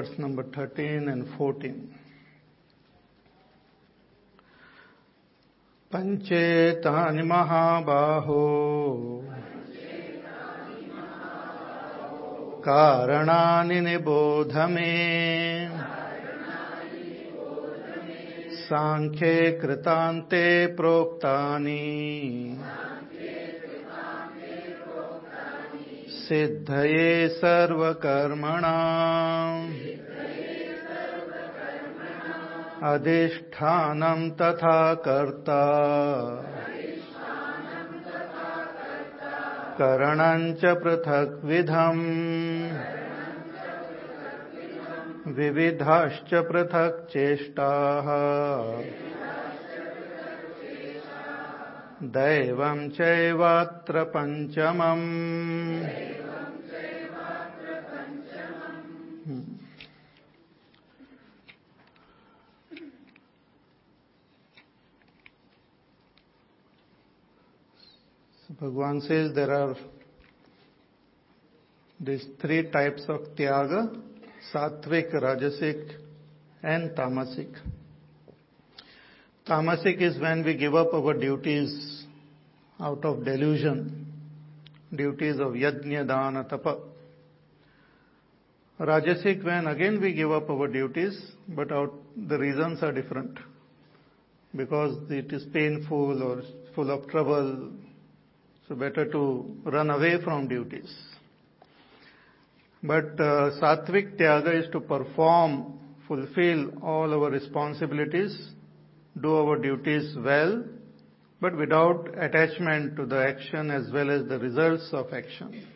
verse number 13 and 14. पञ्चेतानि महाबाहो कारणानि निबोध मे साङ्ख्ये कृतान्ते प्रोक्तानि सिद्धये सर्वकर्मणाम् अधिष्ठानं तथा कर्ता। करणं च पृथक्विधम् विविधाश्च पृथक् चेष्टाः। दैवं चैवात्र पञ्चमम्। Bhagwan says there are these three types of tyaga, sattvic, rajasic and tamasic. Tamasic is when we give up our duties out of delusion, duties of yajna, dana, tapa. Rajasic when again we give up our duties, but out, the reasons are different. Because it is painful or full of trouble, so better to run away from duties. But uh, Sattvic Tyaga is to perform, fulfill all our responsibilities, do our duties well, but without attachment to the action as well as the results of action.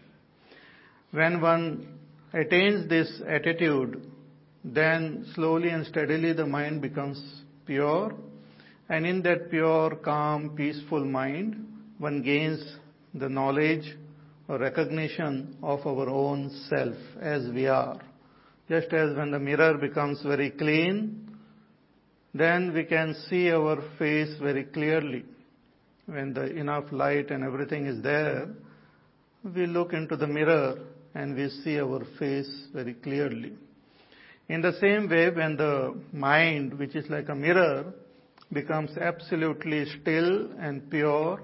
When one attains this attitude, then slowly and steadily the mind becomes pure, and in that pure, calm, peaceful mind, one gains the knowledge or recognition of our own self as we are. Just as when the mirror becomes very clean, then we can see our face very clearly. When the enough light and everything is there, we look into the mirror and we see our face very clearly. In the same way, when the mind, which is like a mirror, becomes absolutely still and pure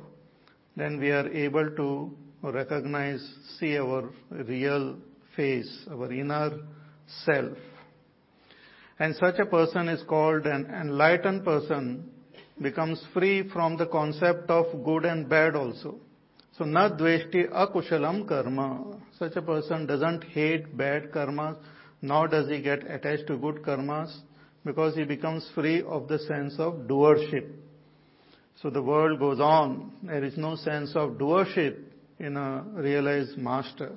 then we are able to recognize, see our real face, our inner self. And such a person is called an enlightened person, becomes free from the concept of good and bad also. So, na dveshti akushalam karma. Such a person doesn't hate bad karmas, nor does he get attached to good karmas, because he becomes free of the sense of doership. So the world goes on. There is no sense of doership in a realized master.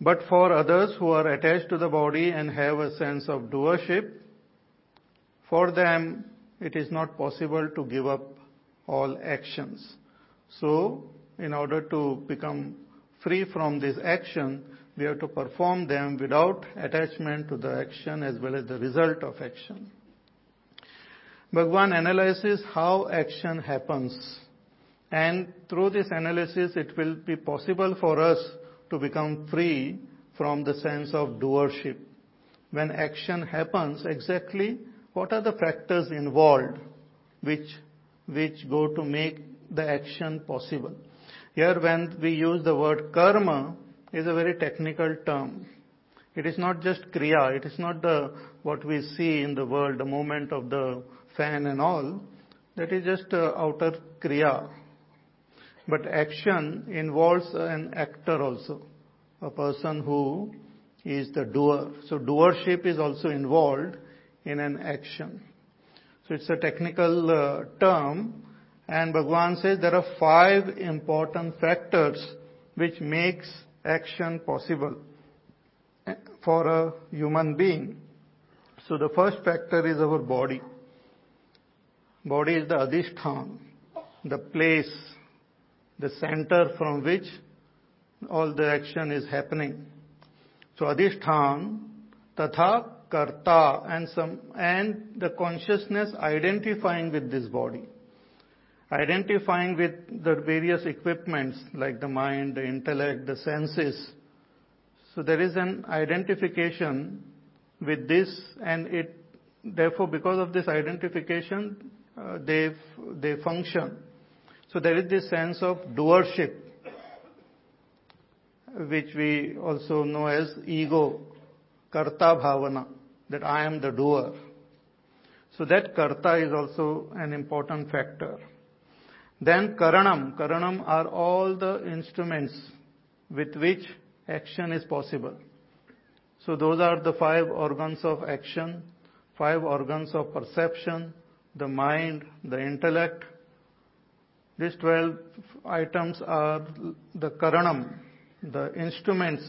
But for others who are attached to the body and have a sense of doership, for them it is not possible to give up all actions. So, in order to become free from this action, we have to perform them without attachment to the action as well as the result of action. Bhagwan analyzes how action happens. And through this analysis, it will be possible for us to become free from the sense of doership. When action happens, exactly what are the factors involved which, which go to make the action possible? Here when we use the word karma, is a very technical term. It is not just kriya, it is not the, what we see in the world, the movement of the fan and all, that is just uh, outer kriya. But action involves an actor also, a person who is the doer. So doership is also involved in an action. So it's a technical uh, term and Bhagwan says there are five important factors which makes action possible eh, for a human being. So the first factor is our body. Body is the adhishthan, the place, the center from which all the action is happening. So adhishthan, tatha karta, and some, and the consciousness identifying with this body. Identifying with the various equipments like the mind, the intellect, the senses. So there is an identification with this and it, therefore because of this identification, Uh, they, they function. So there is this sense of doership, which we also know as ego, karta bhavana, that I am the doer. So that karta is also an important factor. Then karanam. Karanam are all the instruments with which action is possible. So those are the five organs of action, five organs of perception, the mind, the intellect. These 12 items are the karanam, the instruments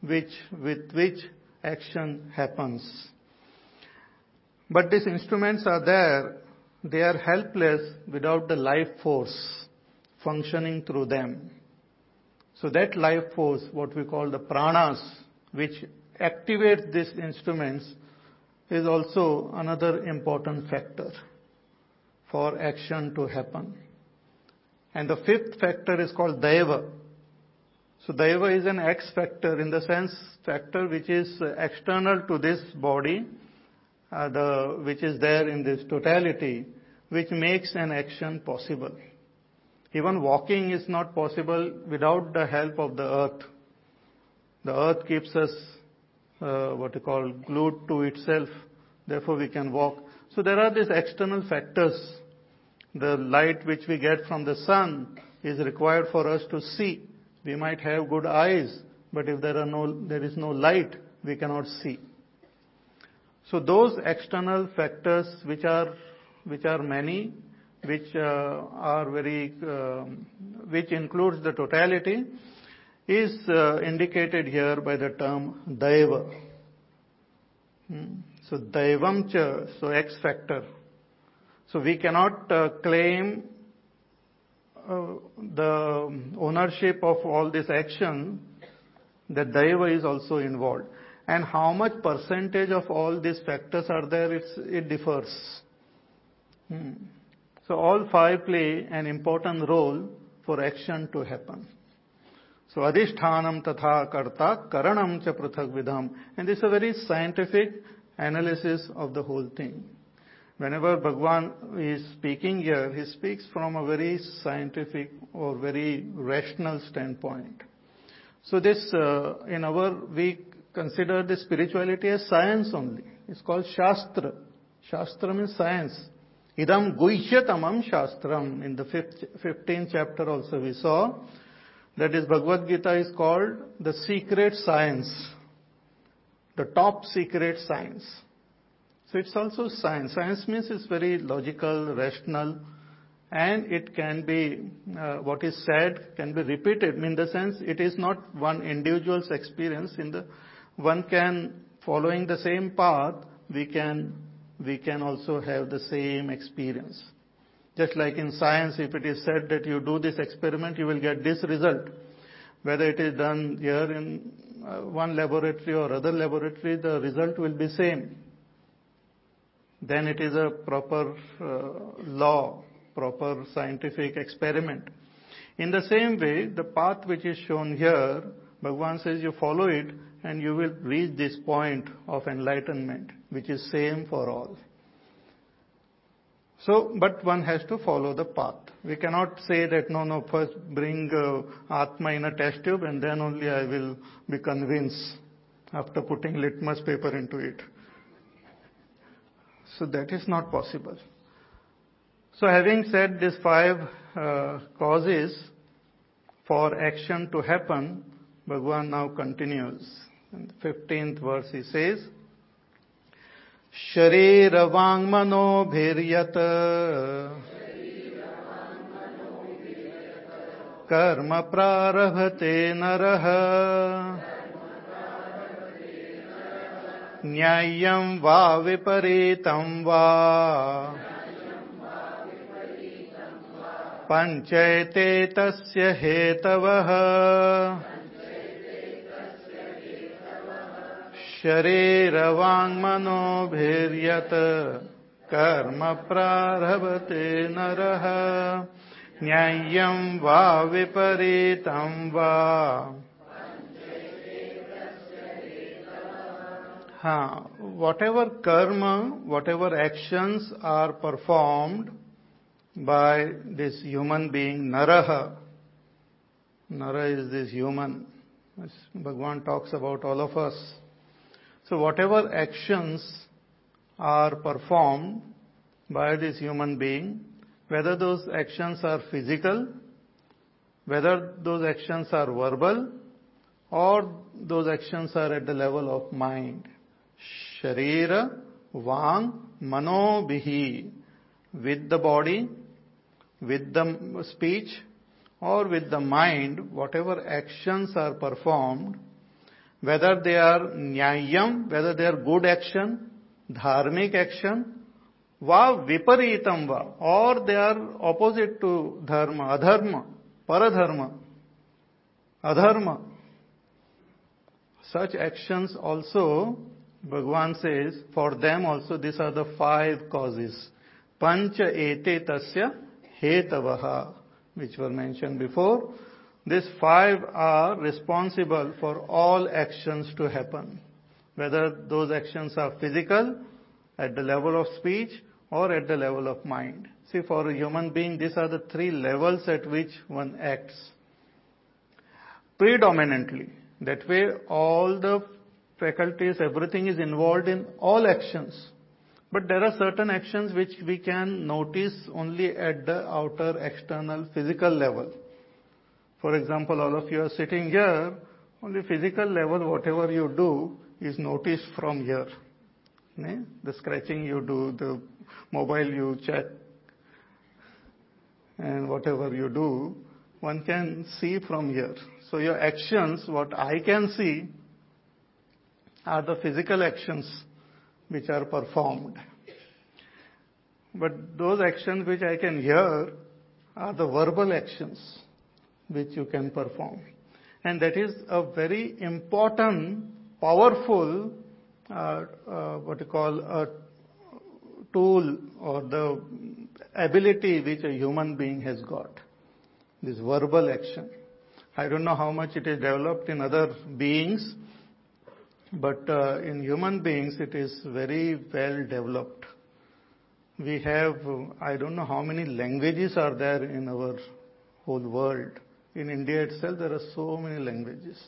which, with which action happens. But these instruments are there, they are helpless without the life force functioning through them. So that life force, what we call the pranas, which activate these instruments, is also another important factor for action to happen. And the fifth factor is called daiva. So daiva is an X factor in the sense factor which is external to this body, uh, the, which is there in this totality, which makes an action possible. Even walking is not possible without the help of the earth. The earth keeps us, uh, what you call, glued to itself. Therefore we can walk. So there are these external factors. The light which we get from the sun is required for us to see. We might have good eyes, but if there are no, there is no light, we cannot see. So those external factors which are, which are many, which uh, are very, uh, which includes the totality, is uh, indicated here by the term daiva. Hmm. So daivam cha, so X factor. So we cannot uh, claim uh, the ownership of all this action, that daiva is also involved. And how much percentage of all these factors are there, it differs. Hmm. So all five play an important role for action to happen. So adhishthanam tatha karta karanam cha prathak vidham. And this is a very scientific analysis of the whole thing. Whenever Bhagwan is speaking here, he speaks from a very scientific or very rational standpoint. So this, uh, in our, we consider the spirituality as science only. It's called Shastra. Shastra means science. Idam guhyatamam shastram. In the 15th chapter also we saw that is Bhagavad Gita is called the secret science. The top secret science. So it's also science. Science means it's very logical, rational, and it can be, uh, what is said can be repeated. In the sense, it is not one individual's experience. In the, one can, following the same path, we can we can also have the same experience. Just like in science, if it is said that you do this experiment, you will get this result. Whether it is done here in uh, one laboratory or other laboratory, the result will be same. Then it is a proper uh, law, proper scientific experiment. In the same way, the path which is shown here, Bhagavan says you follow it and you will reach this point of enlightenment, which is same for all. So, but one has to follow the path. We cannot say that no, no, first bring uh, Atma in a test tube and then only I will be convinced after putting litmus paper into it So that is not possible. So having said these five uh, causes for action to happen, Bhagavan now continues. In the 15th verse he says, शरीर वांग मनोभिर्यत कर्म प्रारभते नरः न्याय्यं वा विपरीतं वा। पञ्चैते तस्य हेतवः। शरीरवाङ्मनोभिर्यत्। कर्म प्रारभते नरः। न्याय्यं वा विपरीतं वा हाँ, whatever karma, whatever actions are performed by this human being, Naraha. Nara is this human. Bhagwan talks about all of us. So whatever actions are performed by this human being, whether those actions are physical, whether those actions are verbal, or those actions are at the level of mind. शरीर, वांग मनो भी with the body with the speech और with the mind whatever actions are performed whether they are न्यायम whether they are good action धार्मिक action व विपरीतम व और दे आर ऑपोजिट टू धर्म अधर्म परधर्म अधर्म such actions also Bhagwan says, for them also these are the five causes. Pancha ete tasya hetavaha, which were mentioned before. These five are responsible for all actions to happen, whether those actions are physical, at the level of speech, or at the level of mind. See, for a human being, these are the three levels at which one acts. Predominantly, that way all the faculties, everything is involved in all actions. But there are certain actions which we can notice only at the outer external physical level. For example, all of you are sitting here, only physical level, whatever you do is noticed from here. The scratching you do, the mobile you check, and whatever you do, one can see from here. So your actions, what I can see, are the physical actions which are performed. But those actions which I can hear are the verbal actions which you can perform. And that is a very important, powerful, uh, uh, what you call a tool or the ability which a human being has got. This verbal action. I don't know how much it is developed in other beings, but uh, in human beings it is very well developed. We have, I don't know how many languages are there in our whole world. In India itself, there are so many languages.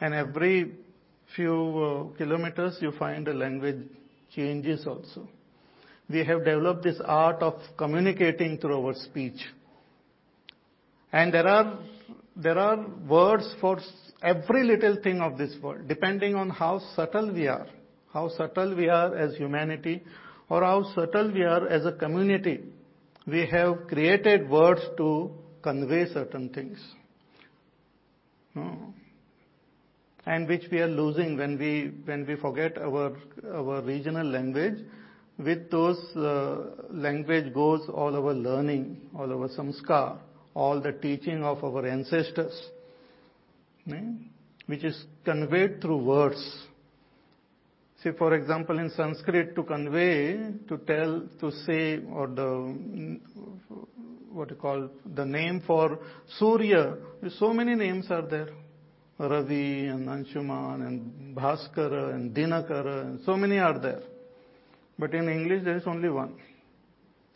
And every few uh, kilometers, you find a language changes also. We have developed this art of communicating through our speech. And there are, there are words for every little thing of this world, depending on how subtle we are, how subtle we are as humanity, or how subtle we are as a community. We have created words to convey certain things. No. And which we are losing when we, when we forget our, our regional language. With those uh, language goes all our learning, all our samskar, all the teaching of our ancestors, which is conveyed through words. See, for example, in Sanskrit, to convey, to tell, to say, or the, what you call, the name for Surya, so many names are there. Ravi and Anshuman and Bhaskara and Dinakara and so many are there. But in English there is only one.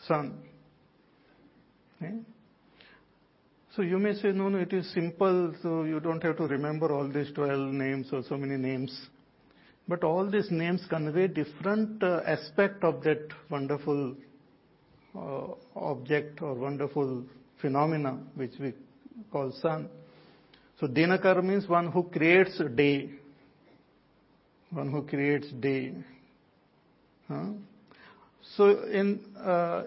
Sun. Okay? So you may say, no, no, it is simple, so you don't have to remember all these 12 names or so many names. But all these names convey different uh, aspect of that wonderful uh, object or wonderful phenomena which we call sun. So Dinakar means one who creates day. One who creates day. So in, uh,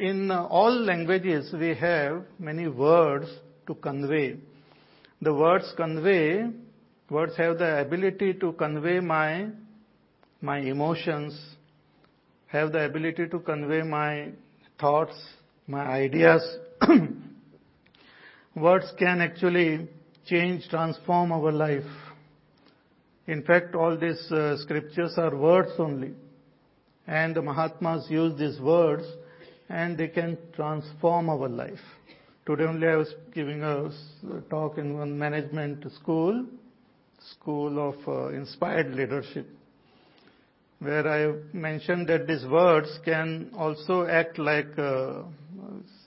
in, all languages we have many words to convey. The words convey Words have the ability to convey my, my emotions, have the ability to convey my thoughts, my ideas. Words can actually change, transform our life. In fact, all these uh, scriptures are words only. And the Mahatmas use these words and they can transform our life. Today only I was giving a talk in one management school school of uh, inspired leadership, where I mentioned that these words can also act like uh,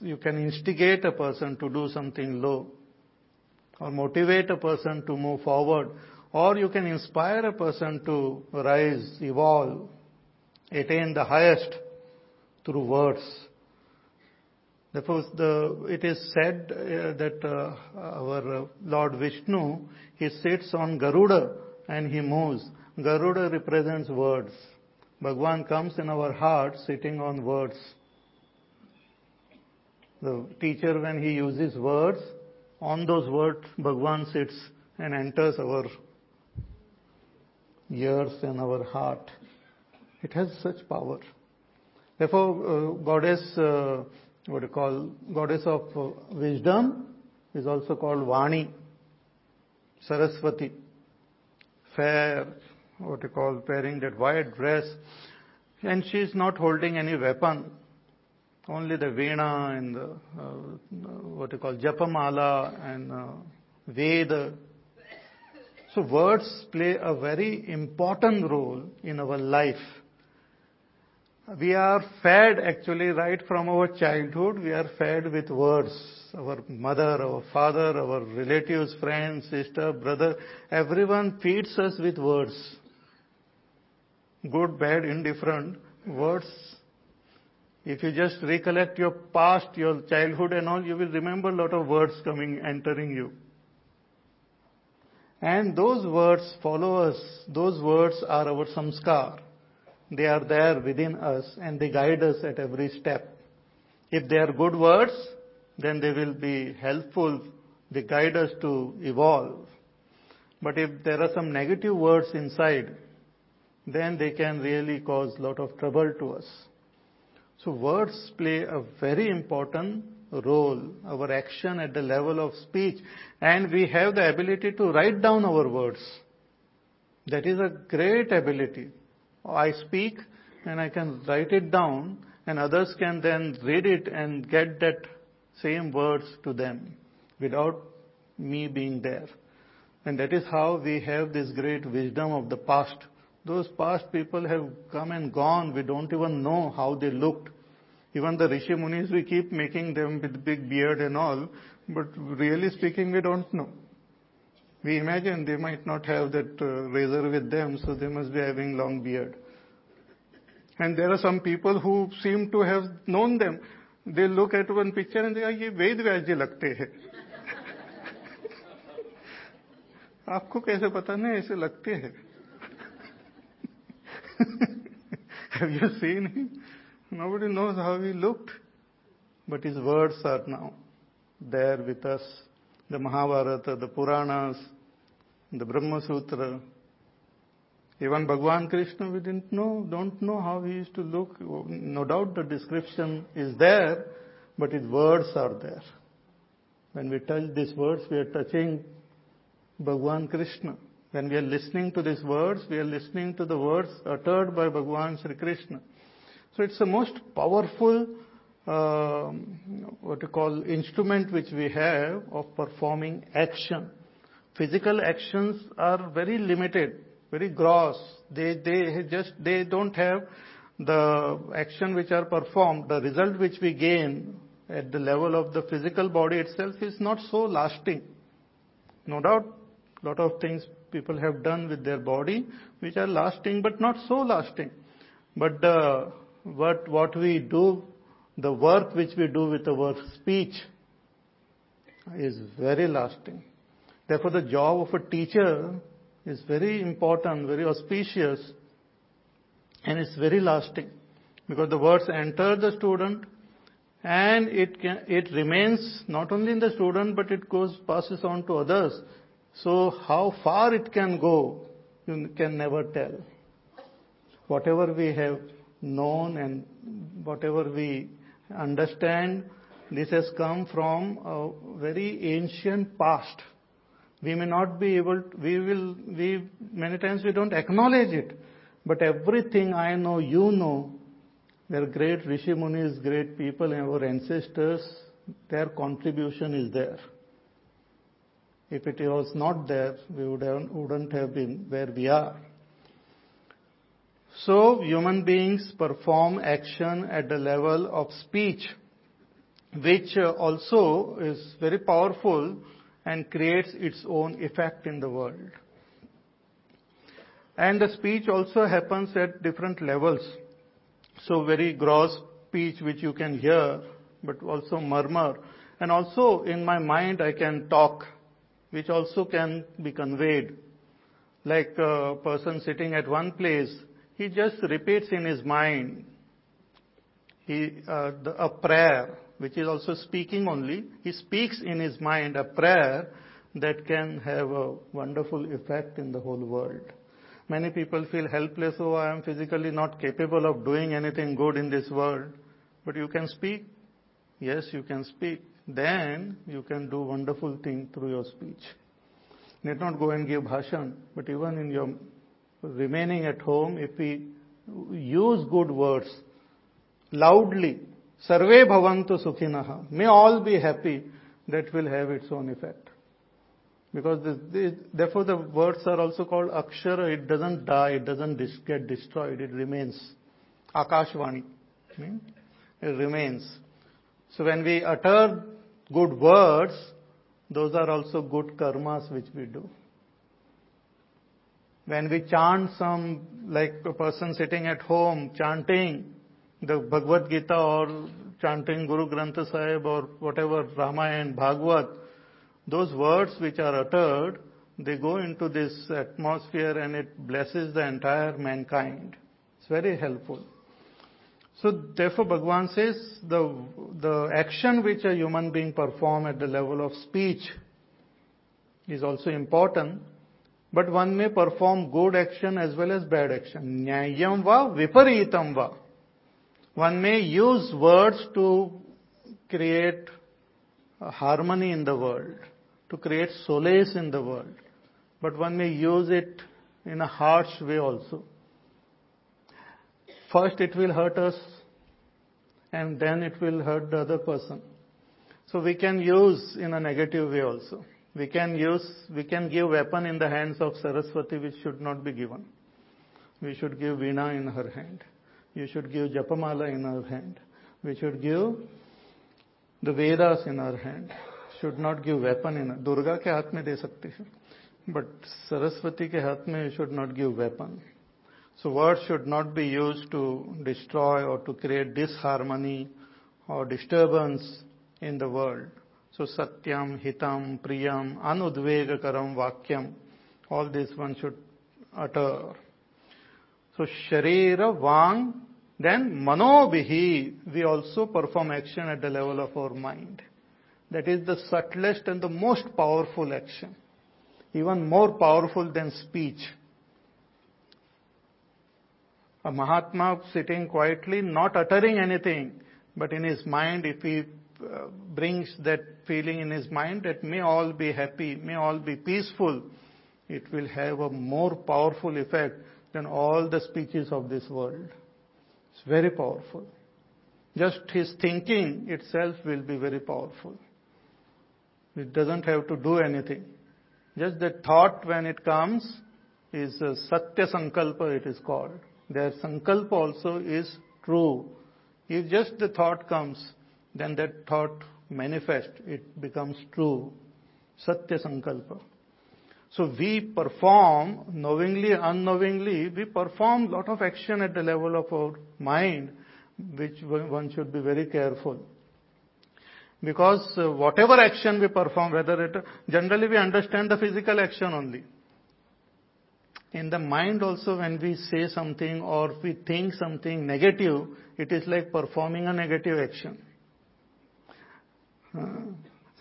you can instigate a person to do something low, or motivate a person to move forward, or you can inspire a person to rise, evolve, attain the highest through words. Therefore, the, it is said uh, that uh, our uh, Lord Vishnu, he sits on Garuda and he moves. Garuda represents words. Bhagwan comes in our heart sitting on words. The teacher, when he uses words, on those words, Bhagwan sits and enters our ears and our heart. It has such power. Therefore, uh, goddess, uh, what you call, goddess of wisdom is also called Vani, Saraswati, fair, what you call, wearing that white dress, and she is not holding any weapon, only the veena and the, uh, what you call, japamala and uh, Veda. So words play a very important role in our life we are fed actually right from our childhood, we are fed with words. Our mother, our father, our relatives, friends, sister, brother, everyone feeds us with words. Good, bad, indifferent, words. If you just recollect your past, your childhood and all, you will remember a lot of words coming, entering you. And those words follow us. Those words are our samskar. They are there within us and they guide us at every step. If they are good words, then they will be helpful. They guide us to evolve. But if there are some negative words inside, then they can really cause a lot of trouble to us. So words play a very important role, our action at the level of speech, and we have the ability to write down our words. That is a great ability. I speak and I can write it down and others can then read it and get that same words to them without me being there. And that is how we have this great wisdom of the past. Those past people have come and gone. We don't even know how they looked. Even the Rishi Munis, we keep making them with big beard and all, but really speaking, we don't know. We imagine they might not have that uh, razor with them, so they must be having long beard. And there are some people who seem to have known them. They look at one picture and they say, ये वेद व्यास जी लगते हैं आपको कैसे पता नहीं ऐसे लगते हैं Have you seen him? Nobody knows how he looked. But his words are now there with us. The Mahabharata, the Puranas, the Brahma Sutra. Even Bhagwan Krishna, we didn't know, don't know how he used to look. No doubt the description is there, but his words are there. When we touch these words, we are touching Bhagwan Krishna. When we are listening to these words, we are listening to the words uttered by Bhagwan Sri Krishna. So it's the most powerful, uh, what you call, instrument which we have of performing action. Physical actions are very limited, very gross. They, they just, they don't have the action which are performed, the result which we gain at the level of the physical body itself is not so lasting. No doubt, lot of things people have done with their body which are lasting but not so lasting. But the, what, what we do, the work which we do with our speech is very lasting. Therefore, the job of a teacher is very important, very auspicious, and it's very lasting because the words enter the student and it can, it remains not only in the student but it goes passes on to others. So how far it can go, you can never tell. Whatever we have known and whatever we understand, this has come from a very ancient past we may not be able, to, we will, we, many times we don't acknowledge it. But everything I know, you know, there are great Rishi Munis, great people, and our ancestors, their contribution is there. If it was not there, we wouldn't have been where we are. So human beings perform action at the level of speech, which also is very powerful and creates its own effect in the world. And the speech also happens at different levels. So very gross speech which you can hear, but also murmur. And also in my mind I can talk, which also can be conveyed. Like a person sitting at one place, he just repeats in his mind he, uh, a prayer, which is also speaking only. He speaks in his mind a prayer that can have a wonderful effect in the whole world. Many people feel helpless, oh, I am physically not capable of doing anything good in this world. But you can speak. Yes, you can speak. Then you can do wonderful things through your speech. Need not go and give bhashan, but even in your remaining at home, if we use good words loudly, Sarve bhavantu sukhinaha, may all be happy, that will have its own effect. Because this, this, therefore the words are also called akshara, it doesn't die, it doesn't dis- get destroyed, it remains. Akashvani, it remains. So when we utter good words, those are also good karmas which we do. When we chant some, like a person sitting at home chanting the Bhagavad Gita or chanting Guru Granth Sahib or whatever, Ramayana, Bhagavad, those words which are uttered, they go into this atmosphere and it blesses the entire mankind. It's very helpful. So therefore Bhagwan says the, the action which a human being perform at the level of speech is also important but one may perform good action as well as bad action. Nyayam va viparitam va. One may use words to create harmony in the world, to create solace in the world. But one may use it in a harsh way also. First it will hurt us and then it will hurt the other person. So we can use in a negative way also. We can use, we can give weapon in the hands of Saraswati which should not be given. We should give Veena in her hand. You should give Japamala in her hand. We should give the Vedas in her hand. Should not give weapon in her. Durga के हाथ में दे सकते हैं. But Saraswati के हाथ में you should not give weapon. So words should not be used to destroy or to create disharmony or disturbance in the world. So satyam, hitam, priyam, anudvegakaram vakyam, all this one should utter. so sharira, vang, then manobihi, we also perform action at the level of our mind. That is the subtlest and the most powerful action. Even more powerful than speech. A Mahatma sitting quietly, not uttering anything, but in his mind, if he uh, brings that feeling in his mind that may all be happy, may all be peaceful, it will have a more powerful effect than all the speeches of this world. It's very powerful. Just his thinking itself will be very powerful. It doesn't have to do anything. Just the thought when it comes is Satya Sankalpa it is called. Their Sankalpa also is true. If just the thought comes, then that thought manifests, it becomes true. Satya Sankalpa. So we perform, knowingly, unknowingly, we perform lot of action at the level of our mind, which one should be very careful. Because uh, whatever action we perform, whether it, generally we understand the physical action only. In the mind also when we say something or we think something negative, it is like performing a negative action.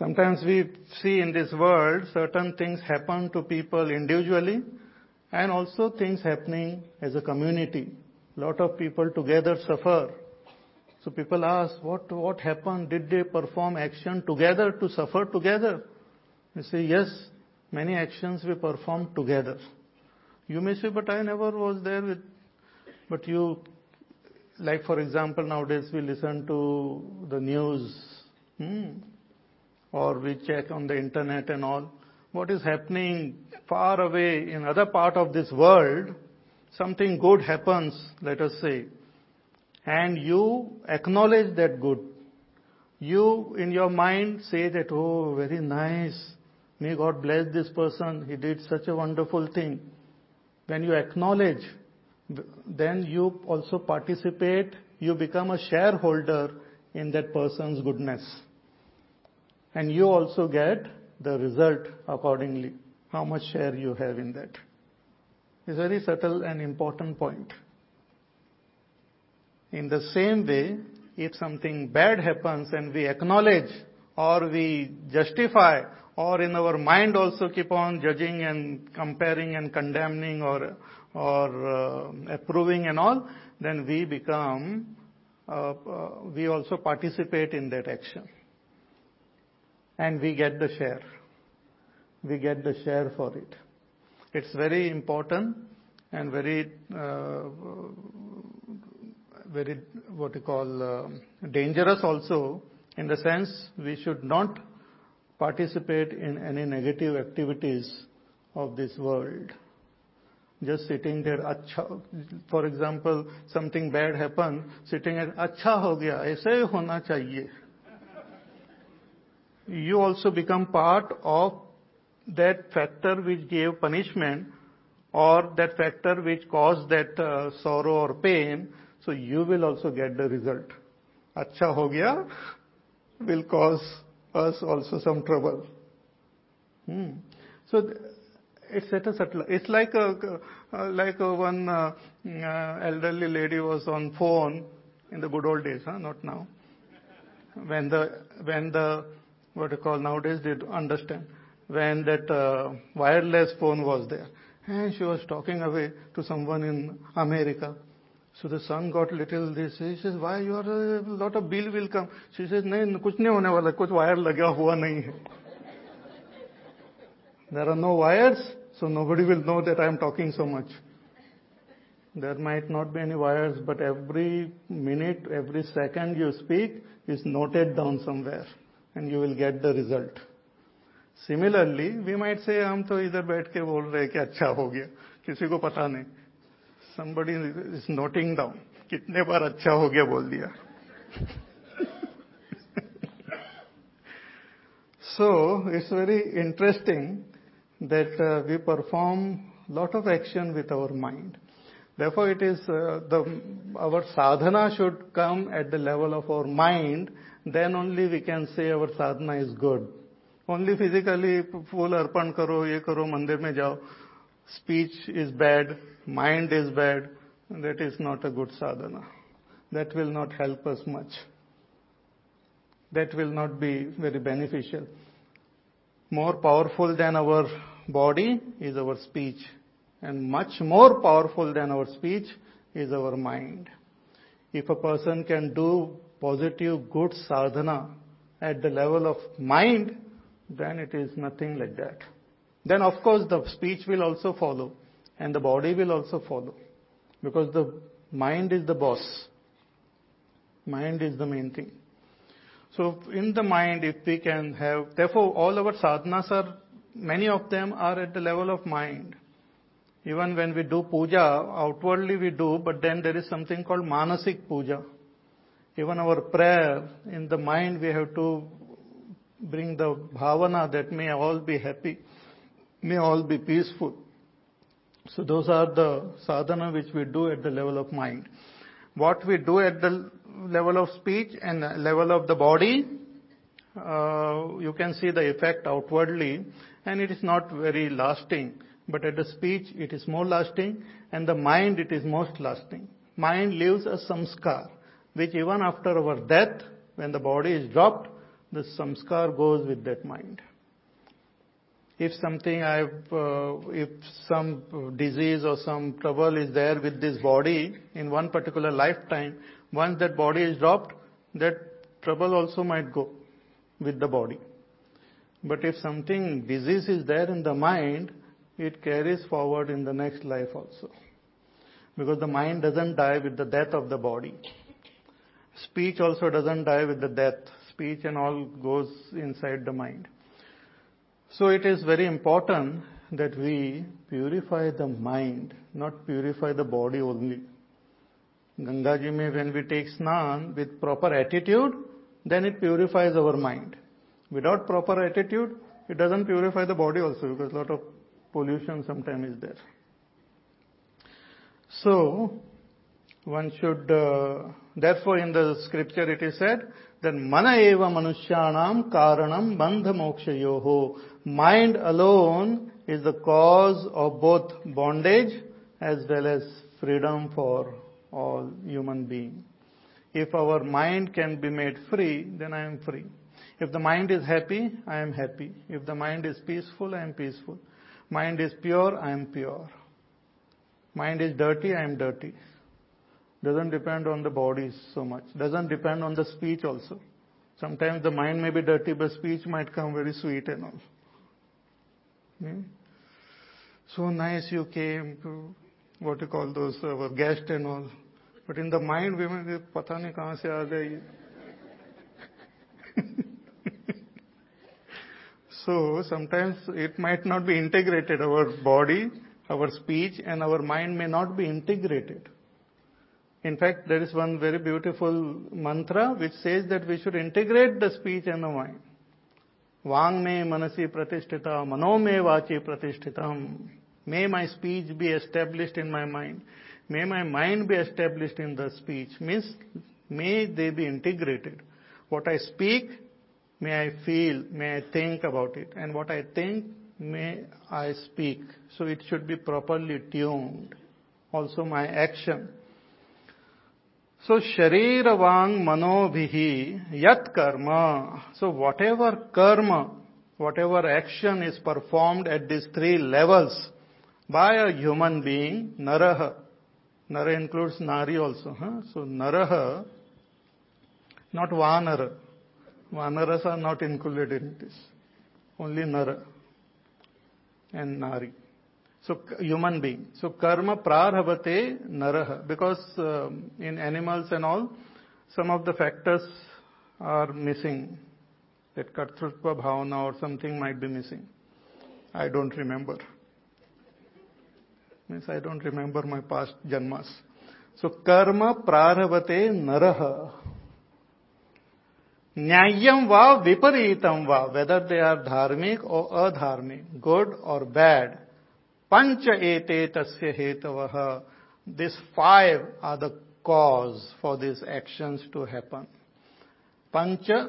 Sometimes we see in this world certain things happen to people individually and also things happening as a community. Lot of people together suffer. So people ask, what, what happened? Did they perform action together to suffer together? We say, yes, many actions we perform together. You may say, but I never was there with, but you, like for example, nowadays we listen to the news, hmm, or we check on the internet and all. what is happening far away in other part of this world, something good happens, let us say, and you acknowledge that good. You in your mind say that, oh, very nice. May God bless this person. He did such a wonderful thing. When you acknowledge, then you also participate, you become a shareholder in that person's goodness. And you also get the result accordingly, how much share you have in that. It's a very subtle and important point. In the same way, if something bad happens and we acknowledge or we justify or in our mind also keep on judging and comparing and condemning or or uh, approving and all, then we become uh, uh, we also participate in that action and we get the share. We get the share for it. It's very important and very, uh, very, what you call, uh, dangerous also, in the sense we should not participate in any negative activities of this world. Just sitting there, "Achha..." For example, something bad happened, sitting and, "Achha ho gaya, aise hona chahiye." You also become part of that factor which gave punishment or that factor which caused that uh, sorrow or pain, so you will also get the result. Acha ho gaya will cause us also some trouble. Hmm. So it's at a subtle. It's like a, uh, like a one uh, uh, elderly lady was on phone in the good old days, huh? not now. When the when the what you call nowadays they understand when that uh, wireless phone was there and she was talking away to someone in America. So the son got little this. He says, why you are a lot of bill will come. She says, नहीं कुछ नहीं होने वाला कुछ wire लगा हुआ नहीं है. There are no wires, so nobody will know that I am talking so much. There might not be any wires, but every minute, every second you speak is noted down somewhere and you will get the result. Similarly, we might say हम तो इधर बैठ के बोल रहे कि अच्छा हो गया किसी को पता नहीं somebody is noting down कितने बार अच्छा हो गया बोल दिया so it's very interesting that uh, we perform lot of action with our mind therefore it is uh, the our sadhana should come at the level of our mind then only we can say our sadhana is good. Only physically full arpan karo, ye karo, mandir mein jao. Speech is bad, mind is bad. That is not a good sadhana. That will not help us much. That will not be very beneficial. More powerful than our body is our speech and much more powerful than our speech is our mind. If a person can do positive, good sadhana at the level of mind, then it is nothing like that. Then of course the speech will also follow and the body will also follow because the mind is the boss. Mind is the main thing. So in the mind, if we can have, therefore all our sadhanas are, many of them are at the level of mind. Even when we do puja, outwardly we do, but then there is something called manasik puja. Even our prayer, in the mind we have to bring the bhavana that may all be happy, may all be peaceful. So those are the sadhana which we do at the level of mind. What we do at the level of speech and level of the body, uh, you can see the effect outwardly and it is not very lasting. But at the speech it is more lasting and the mind it is most lasting. Mind leaves a samskar which even after our death, when the body is dropped, the samskar goes with that mind. If something I've, uh, if some disease or some trouble is there with this body in one particular lifetime, once that body is dropped, that trouble also might go with the body. But if something disease is there in the mind, it carries forward in the next life also. Because the mind doesn't die with the death of the body. Speech also doesn't die with the death. Speech and all goes inside the mind. So it is very important that we purify the mind, not purify the body only. Ganga Ji mein when we take snan with proper attitude, then it purifies our mind. Without proper attitude, it doesn't purify the body also because a lot of pollution sometimes is there. So, one should, uh, therefore in the scripture it is said that mana eva manushyanam karanam bandha mokshayoho. Mind alone is the cause of both bondage as well as freedom for all human beings. If our mind can be made free, then I am free. If the mind is happy, I am happy. If the mind is peaceful, I am peaceful. Mind is pure, I am pure. Mind is dirty, I am dirty. Doesn't depend on the body so much. Doesn't depend on the speech also. Sometimes the mind may be dirty, but speech might come very sweet and all. Hmm? So nice you came to, what you call those, our guest and all. But in the mind, we may, pata nahi kahan se so sometimes it might not be integrated. Our body, our speech, and our mind may not be integrated. In fact, there is one very beautiful mantra which says that we should integrate the speech and the mind. Vang me manasi pratishtita, mano me vachi pratishthitam. May my speech be established in my mind. May my mind be established in the speech. Means, may they be integrated. What I speak, may I feel, may I think about it. And what I think, may I speak. So it should be properly tuned. Also my action. सो शरीर वांग मनोभि यत कर्म so whatever कर्म whatever action is performed at this three levels by a human being नरह नर includes नारी also हाँ so नरह not वानर वानरस are not included in this only नर एंड नारी So human being. So karma prarabhate naraha. Because um, in animals and all, some of the factors are missing. That kartrutva bhavana or something might be missing. I don't remember. Means I don't remember my past janmas. So karma prarabhate naraha. Nyayam va viparitam va. Whether they are dharmic or adharmic, good or bad Pancha ete tasya hetavaha. These five are the cause for these actions to happen. Pancha,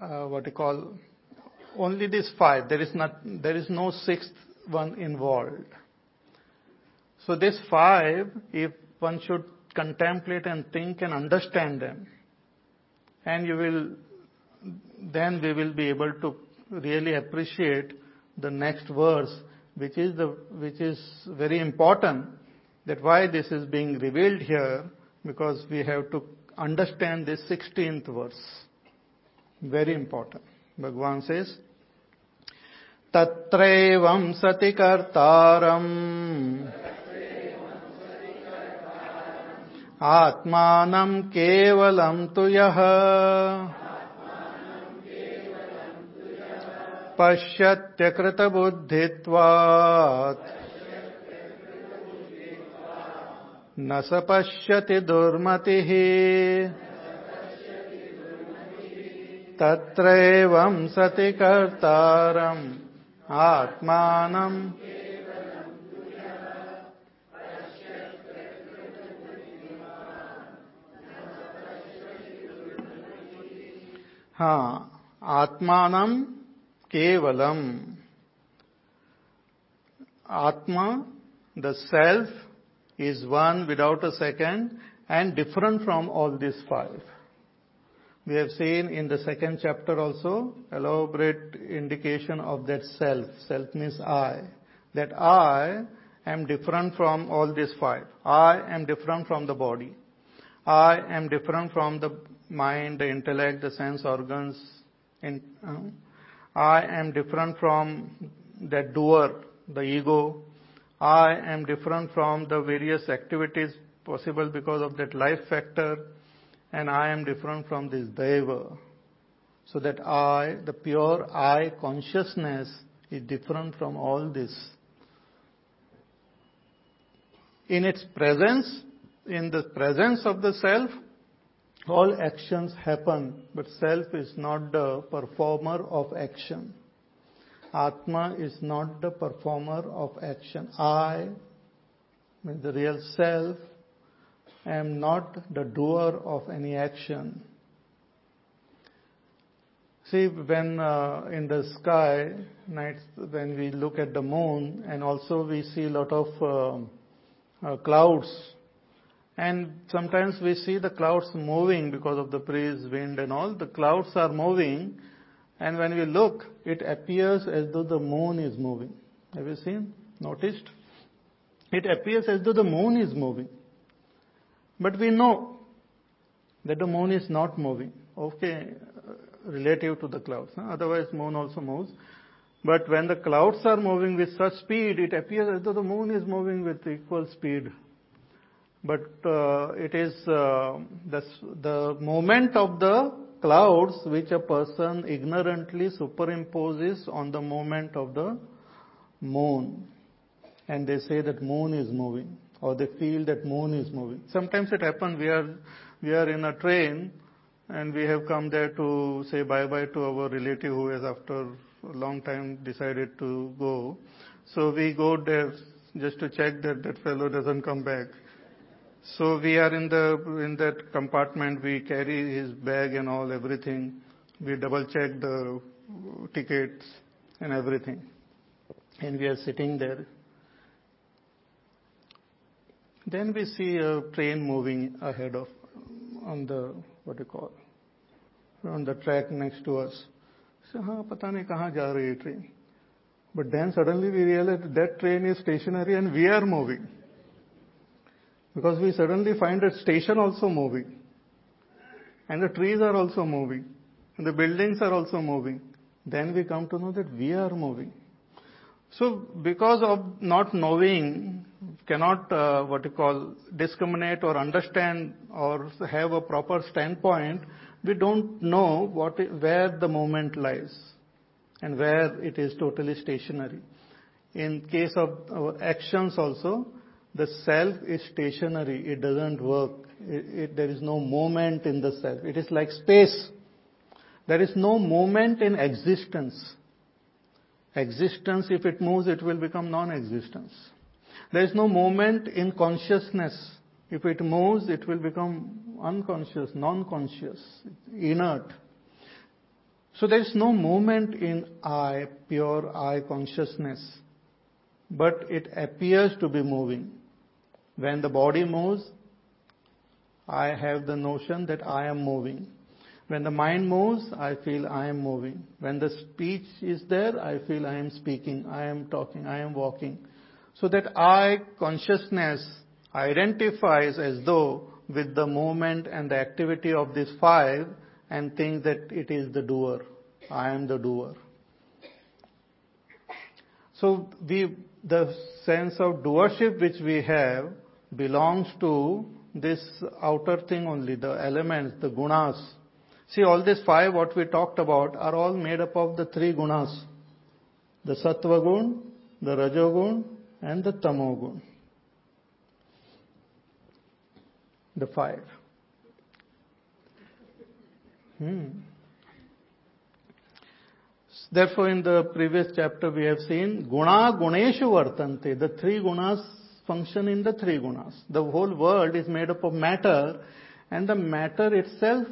uh, what you call, only these five. There is not, there is no sixth one involved. So these five, if one should contemplate and think and understand them, and you will, then we will be able to really appreciate the next verse which is the which is very important that why this is being revealed here because we have to understand this 16th verse very important bhagwan says तत्रैवं सति कर्तारम् आत्मानं केवलं तु यः पश्यत्यकृतबुद्धित्वात्। न स पश्यति दुर्मतिः। तत्रैवं सति कर्तारम्। आत्मानम्। हाँ आत्मानम Kevalam. Atma, the self, is one without a second and different from all these five. We have seen in the second chapter also elaborate indication of that self. Self means I. That I am different from all these five. I am different from the body. I am different from the mind, the intellect, the sense organs, uh, I am different from that doer, the ego. I am different from the various activities possible because of that life factor. And I am different from this deva. So that I, the pure I consciousness is different from all this. In its presence, in the presence of the self, all actions happen, but self is not the performer of action. Atma is not the performer of action. I, the real self, am not the doer of any action. See, when uh, in the sky, nights, when we look at the moon, and also we see a lot of uh, uh, clouds, sometimes we see the clouds moving because of the breeze, wind, and all. The clouds are moving, and when we look, it appears as though the moon is moving. Have you seen? Noticed? It appears as though the moon is moving. But we know that the moon is not moving. Okay, uh, relative to the clouds. Otherwise, moon also moves. But when the clouds are moving with such speed, it appears as though the moon is moving with equal speed. But uh, it is uh, the, the moment of the clouds which a person ignorantly superimposes on the moment of the moon. And they say that moon is moving or they feel that moon is moving. Sometimes it happens we are, we are in a train and we have come there to say bye bye to our relative who has after a long time decided to go. So we go there just to check that that fellow doesn't come back. So We are in that compartment. We carry his bag and all, everything. We double-check the tickets and everything. and We are sitting there. Then We see a train moving ahead of on the, what you call, on the track next to us. but then Suddenly we realize that train is stationary and we are moving. Because we suddenly find that station also moving. And the trees are also moving. And the buildings are also moving. Then we come to know that we are moving. So because of not knowing, cannot, uh, what you call, discriminate or understand or have a proper standpoint, we don't know what, where the moment lies and where it is totally stationary. In case of actions also, the self is stationary. It doesn't work. It, it, there is no moment in the self. It is like space. There is no moment in existence. Existence, if it moves, it will become non-existence. There is no moment in consciousness. If it moves, it will become unconscious, non-conscious, inert. So there is no moment in I, pure I consciousness, but it appears to be moving. When the body moves, I have the notion that I am moving. When the mind moves, I feel I am moving. When the speech is there, I feel I am speaking, I am talking, I am walking. So that I consciousness identifies as though with the movement and the activity of these five and thinks that it is the doer. I am the doer. So we, the sense of doership which we have belongs to this outer thing only, the elements, the gunas. See, all these five what we talked about are all made up of the three gunas. The sattva gun, the rajogun, and the tamogun. The five. Hmm. Therefore, in the previous chapter we have seen guna guneshu vartante. The three gunas function in the three gunas. The whole world is made up of matter and the matter itself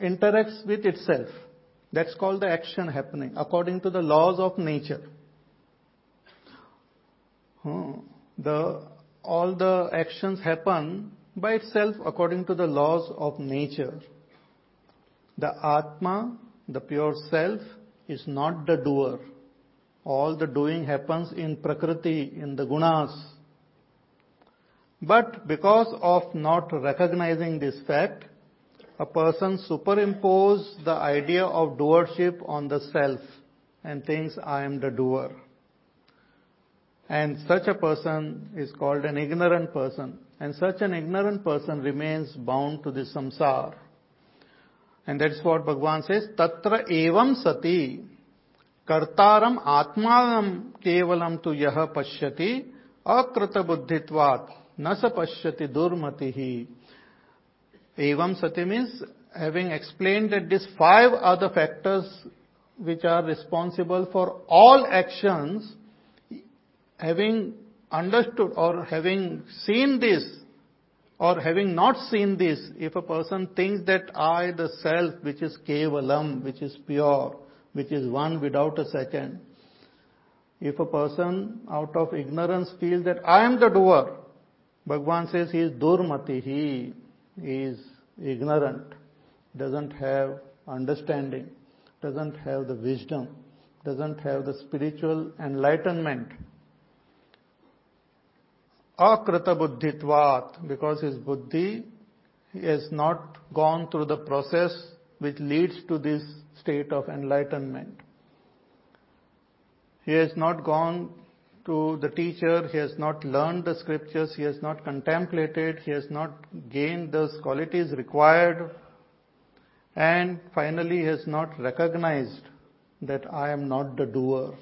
interacts with itself. That's called the action happening according to the laws of nature. Hmm. The, all the actions happen by itself according to the laws of nature. The Atma, the pure self, is not the doer. All the doing happens in Prakriti, in the gunas. But because of not recognizing this fact, a person superimposes the idea of doership on the self and thinks I am the doer. And such a person is called an ignorant person. And such an ignorant person remains bound to the samsara. And that's what Bhagavan says, Tatra evam sati कर्तारम आत्मा केवलम तो यह पश्यति अकृत बुद्धित्वात न स पश्यति दुर्मति। ही एवं सती means having explain that this five other factors which are responsible for all actions having understood और हैविंग सीन दिस और having not seen this if a person thinks that I the self which is Kavalam which is pure which is one without a second, if a person out of ignorance feels that I am the doer, Bhagwan says he is durmati, he is ignorant, doesn't have understanding, doesn't have the wisdom, doesn't have the spiritual enlightenment. Akrita buddhitvat, because his buddhi has not gone through the process which leads to this state of enlightenment. He has not gone to the teacher, he has not learned the scriptures, he has not contemplated, he has not gained those qualities required, and finally he has not recognized that I am not the doer.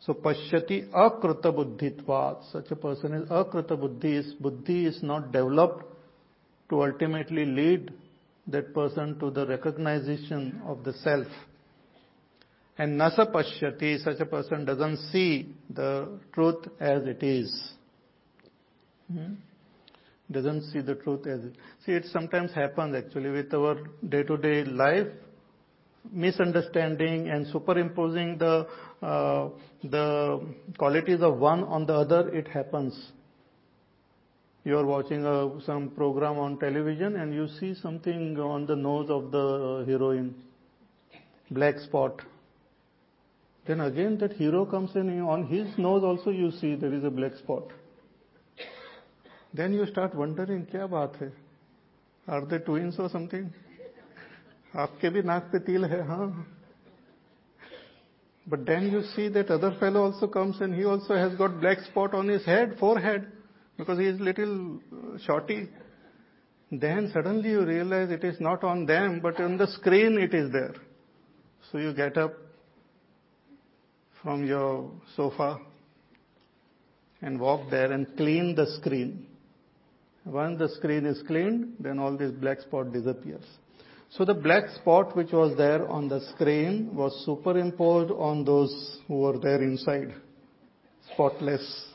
So pashyati akrita buddhitvat. Such a person is akrita buddhi. Buddhi is not developed to ultimately lead that person to the recognition of the self. And nasa pashyati, such a person doesn't see the truth as it is. Hmm? Doesn't see the truth as it. See, it sometimes happens actually with our day-to-day life, misunderstanding and superimposing the uh, the qualities of one on the other, it happens You are watching a, some program on television and you see something on the nose of the heroine, black spot. Then again that hero comes in, on his nose also you see there is a black spot. Then you start wondering, क्या बात है? Are they twins or something? आपके भी नाक पे तिल है हाँ but then you see that other fellow also comes and he also has got black spot on his head, forehead, because he is little uh, shorty. Then suddenly you realize it is not on them, but on the screen it is there. So you get up from your sofa and walk there and clean the screen. Once the screen is cleaned, then all this black spot disappears. So the black spot which was there on the screen was superimposed on those who were there inside. Spotless.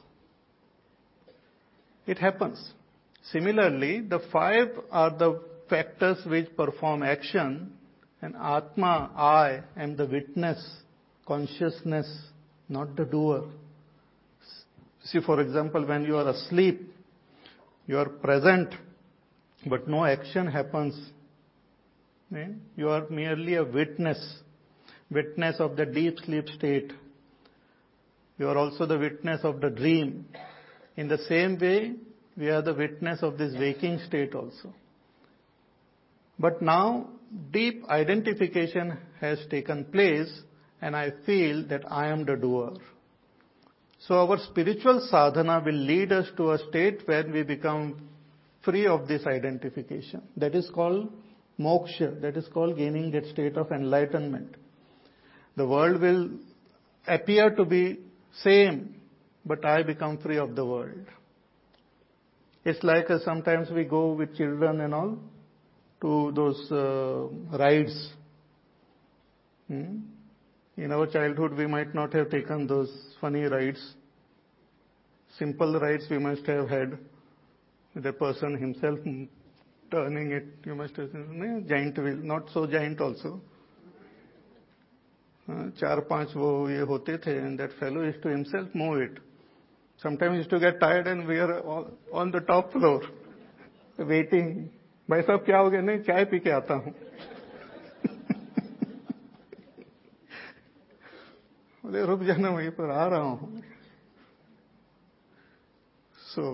It happens. Similarly, the five are the factors which perform action and Atma, I, am the witness, consciousness, not the doer. See, for example, when you are asleep, you are present, but no action happens eh? you are merely a witness, witness of the deep sleep state. You are also the witness of the dream. In the same way, we are the witness of this waking state also. But now, deep identification has taken place and I feel that I am the doer. So our spiritual sadhana will lead us to a state where we become free of this identification. That is called moksha, that is called gaining that state of enlightenment. The world will appear to be same, but I become free of the world. It's like uh, sometimes we go with children and all to those uh, rides. Hmm? In our childhood, we might not have taken those funny rides. Simple rides we must have had. The person himself turning it, you must have seen, giant wheel, not so giant also. चार पांच वो ये होते थे and that fellow used to himself move it. Sometimes used to get tired and we are on the top floor waiting. भाई साहब क्या हो गया नहीं चाय पी के आता हूँ बोले रुक जाना वहीं पर आ रहा हूँ सो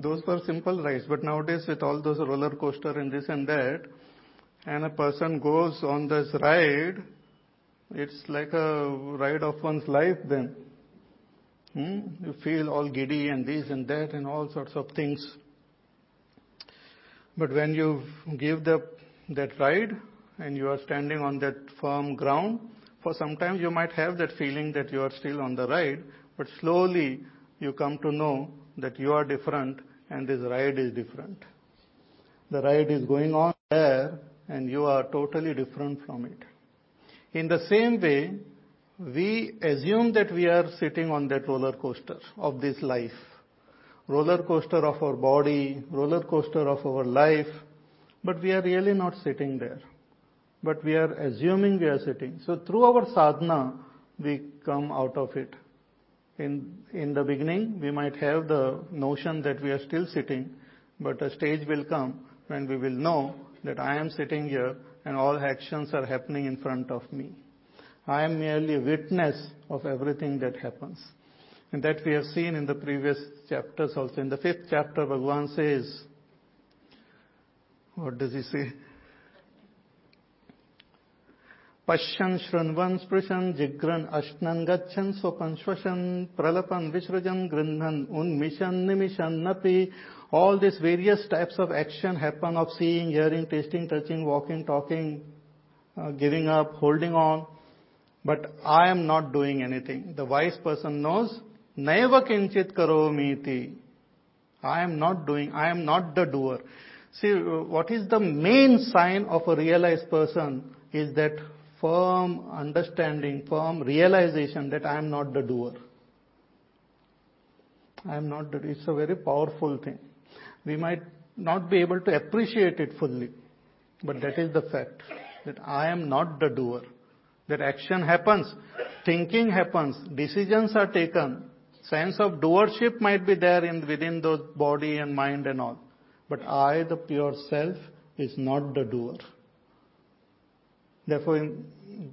those were simple rides, but nowadays with all those roller coaster and this and that, and a person goes on this ride, it's like a ride of one's life then. Hmm? You feel all giddy and this and that and all sorts of things. But when you give the, that ride, and you are standing on that firm ground, for sometimes you might have that feeling that you are still on the ride, but slowly you come to know that you are different and this ride is different. The ride is going on there and you are totally different from it. In the same way, we assume that we are sitting on that roller coaster of this life. Roller coaster of our body, roller coaster of our life, but we are really not sitting there. But we are assuming we are sitting. So through our sadhana, we come out of it. In, in the beginning, we might have the notion that we are still sitting, but a stage will come when we will know that I am sitting here and all actions are happening in front of me. I am merely a witness of everything that happens. And that we have seen in the previous chapters also. In the fifth chapter, Bhagavan says, what does he say? पश्यन् शृण्वन् स्पृशन् जिघ्रन् अश्नन् गच्छन् स्वपन् श्वसन् प्रलपन् विसृजन् गृह्णन् उन्मिषन् निमिषन्नपि all these various types of action happen of seeing, hearing, tasting, touching, walking, talking, uh, giving up, holding on. But I am not doing anything. The wise person knows, Naiva kinchit karomiti. I am not doing, I am not the doer. See, what is the main sign of a realized person is that firm understanding, firm realization that I am not the doer. I am not the, it's a very powerful thing. We might not be able to appreciate it fully, but that is the fact that I am not the doer. That action happens, thinking happens, decisions are taken, sense of doership might be there in within those body and mind and all. But I, the pure self, is not the doer. Therefore, in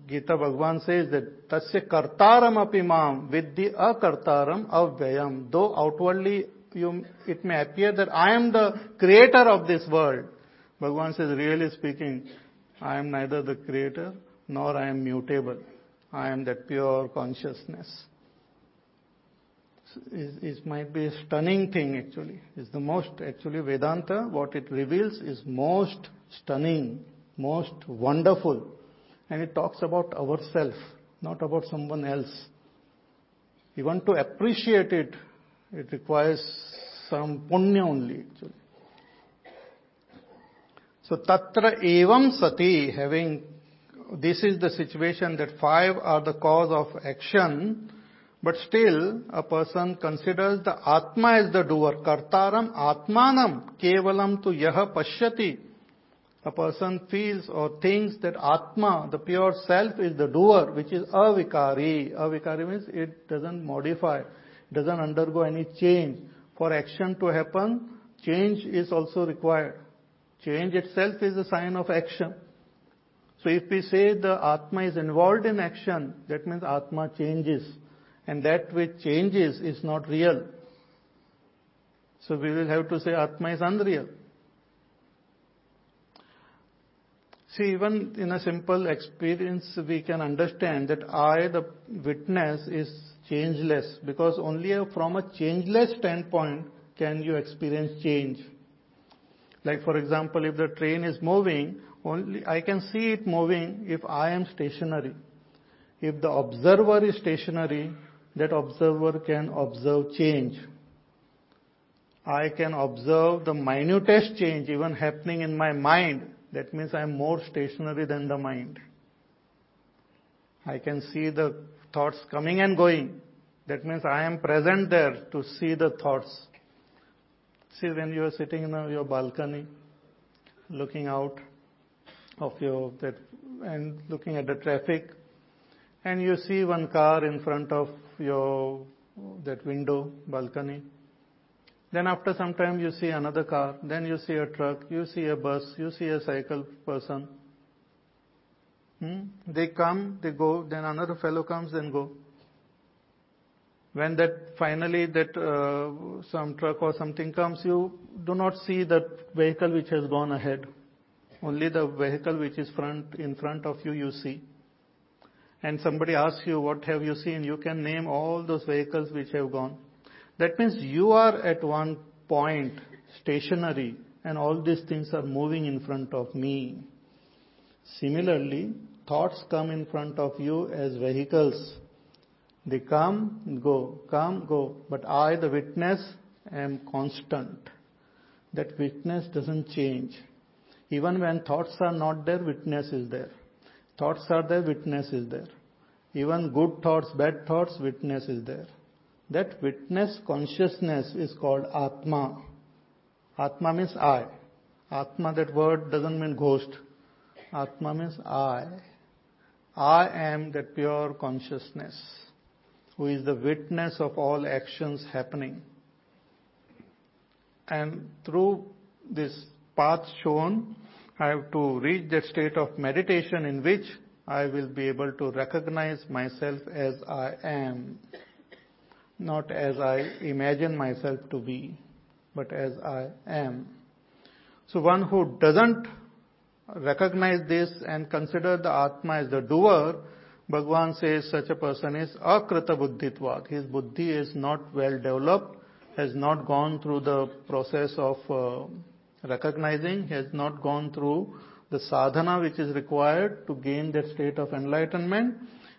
Gita Bhagavan says that tasya kartaram apimam vidhi akartaram avyayam. Though outwardly you, it may appear that I am the creator of this world. Bhagavan says, really speaking, I am neither the creator nor I am mutable. I am that pure consciousness. It might be a stunning thing actually. It's the most, actually Vedanta, what it reveals is most stunning, most wonderful. And it talks about ourself, not about someone else. Want to appreciate it it requires some punya only actually. So tatra evam sati, having this is the situation that five are the cause of action, but still a person considers the atma as the doer. Kartaram atmanam kevalam tu yaha pashyati. A person feels or thinks that atma, the pure self, is the doer, which is avikari. Avikari means it doesn't modify doesn't undergo any change. For action to happen, change is also required. Change itself is a sign of action. So if we say the Atma is involved in action, that means Atma changes. And that which changes is not real. So we will have to say Atma is unreal. See, even in a simple experience, we can understand that I, the witness, is changeless because only from a changeless standpoint can you experience change. Like for example, if the train is moving, only I can see it moving if I am stationary. If the observer is stationary, that observer can observe change. I can observe the minutest change even happening in my mind. That means I am more stationary than the mind. I can see the thoughts coming and going. That means I am present there to see the thoughts. See, when you are sitting in your balcony, looking out of your that and looking at the traffic, and you see one car in front of your that window balcony. Then after some time you see another car, then you see a truck, you see a bus, you see a cycle person. Hmm? They come, they go, then another fellow comes, then go. When that finally that uh, some truck or something comes, you do not see that vehicle which has gone ahead. Only the vehicle which is front in front of you, you see. And somebody asks you, what have you seen? You can name all those vehicles which have gone. That means you are at one point stationary and all these things are moving in front of me. Similarly, thoughts come in front of you as vehicles. They come, go, come, go. But I, the witness, am constant. That witness doesn't change. Even when thoughts are not there, witness is there. Thoughts are there, witness is there. Even good thoughts, bad thoughts, witness is there. That witness consciousness is called Atma. Atma means I. Atma, that word doesn't mean ghost. Atma means I. I am that pure consciousness who is the witness of all actions happening. And through this path shown, I have to reach that state of meditation in which I will be able to recognize myself as I am, not as I imagine myself to be, but as I am. So one who doesn't recognize this and consider the Atma as the doer, Bhagwan says such a person is akrita buddhitvat. His buddhi is not well developed, has not gone through the process of uh, recognizing, he has not gone through the sadhana which is required to gain that state of enlightenment.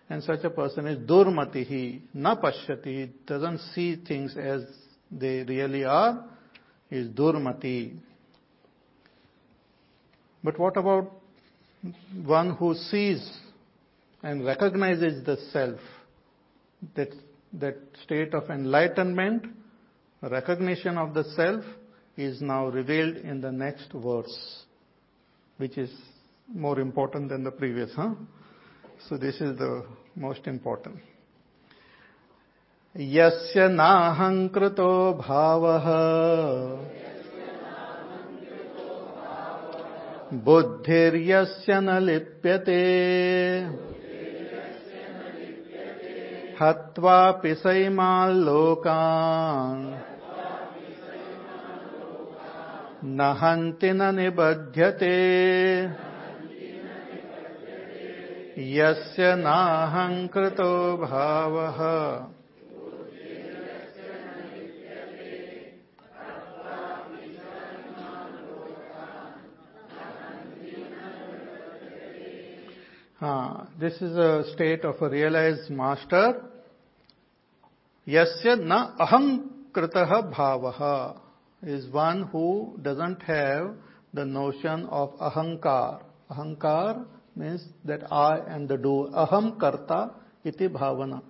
And such a person is durmatihi, na pashyati, doesn't see things as they really are, is durmati. But what about one who sees and recognizes the self, that, that state of enlightenment, recognition of the self is now revealed in the next verse, which is more important than the previous, huh? So this is the most important. यस्य नाहङ्कृतो भावः बुद्धिर्यस्य न लिप्यते हत्वापि सैमाल्लोकान् न न निबध्यते। यस्य नाहङ्कृतो भावः। This is a state of a realised master यस्य न अहङ्कृतः भावः। Is one who doesn't have the notion of ahankar. Ahankar means that I am the doer. Aham karta iti bhavana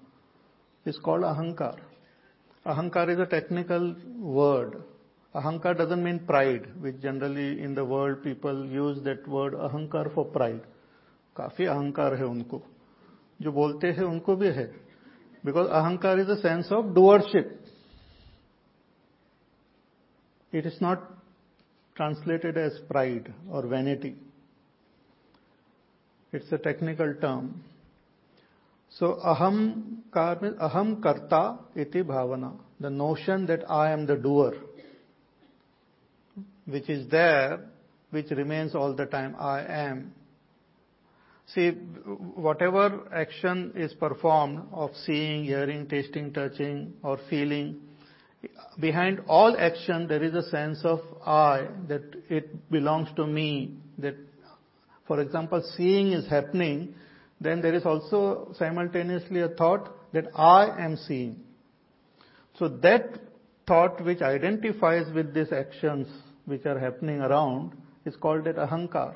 is called ahankar. Ahankar is a technical word. Ahankar doesn't mean pride, which generally in the world people use that word ahankar for pride. काफ़ी अहंकार है उनको जो बोलते हैं उनको भी है बिकॉज़ अहंकार is a sense of doership It is not translated as pride or vanity. It's a technical term. So aham karma, aham karta iti bhavana. The notion that I am the doer, which is there, which remains all the time. I am. See, whatever action is performed of seeing, hearing, tasting, touching, or feeling, behind all action there is a sense of I, that it belongs to me, that, for example, seeing is happening, then there is also simultaneously a thought that I am seeing. So that thought which identifies with these actions which are happening around is called that ahankar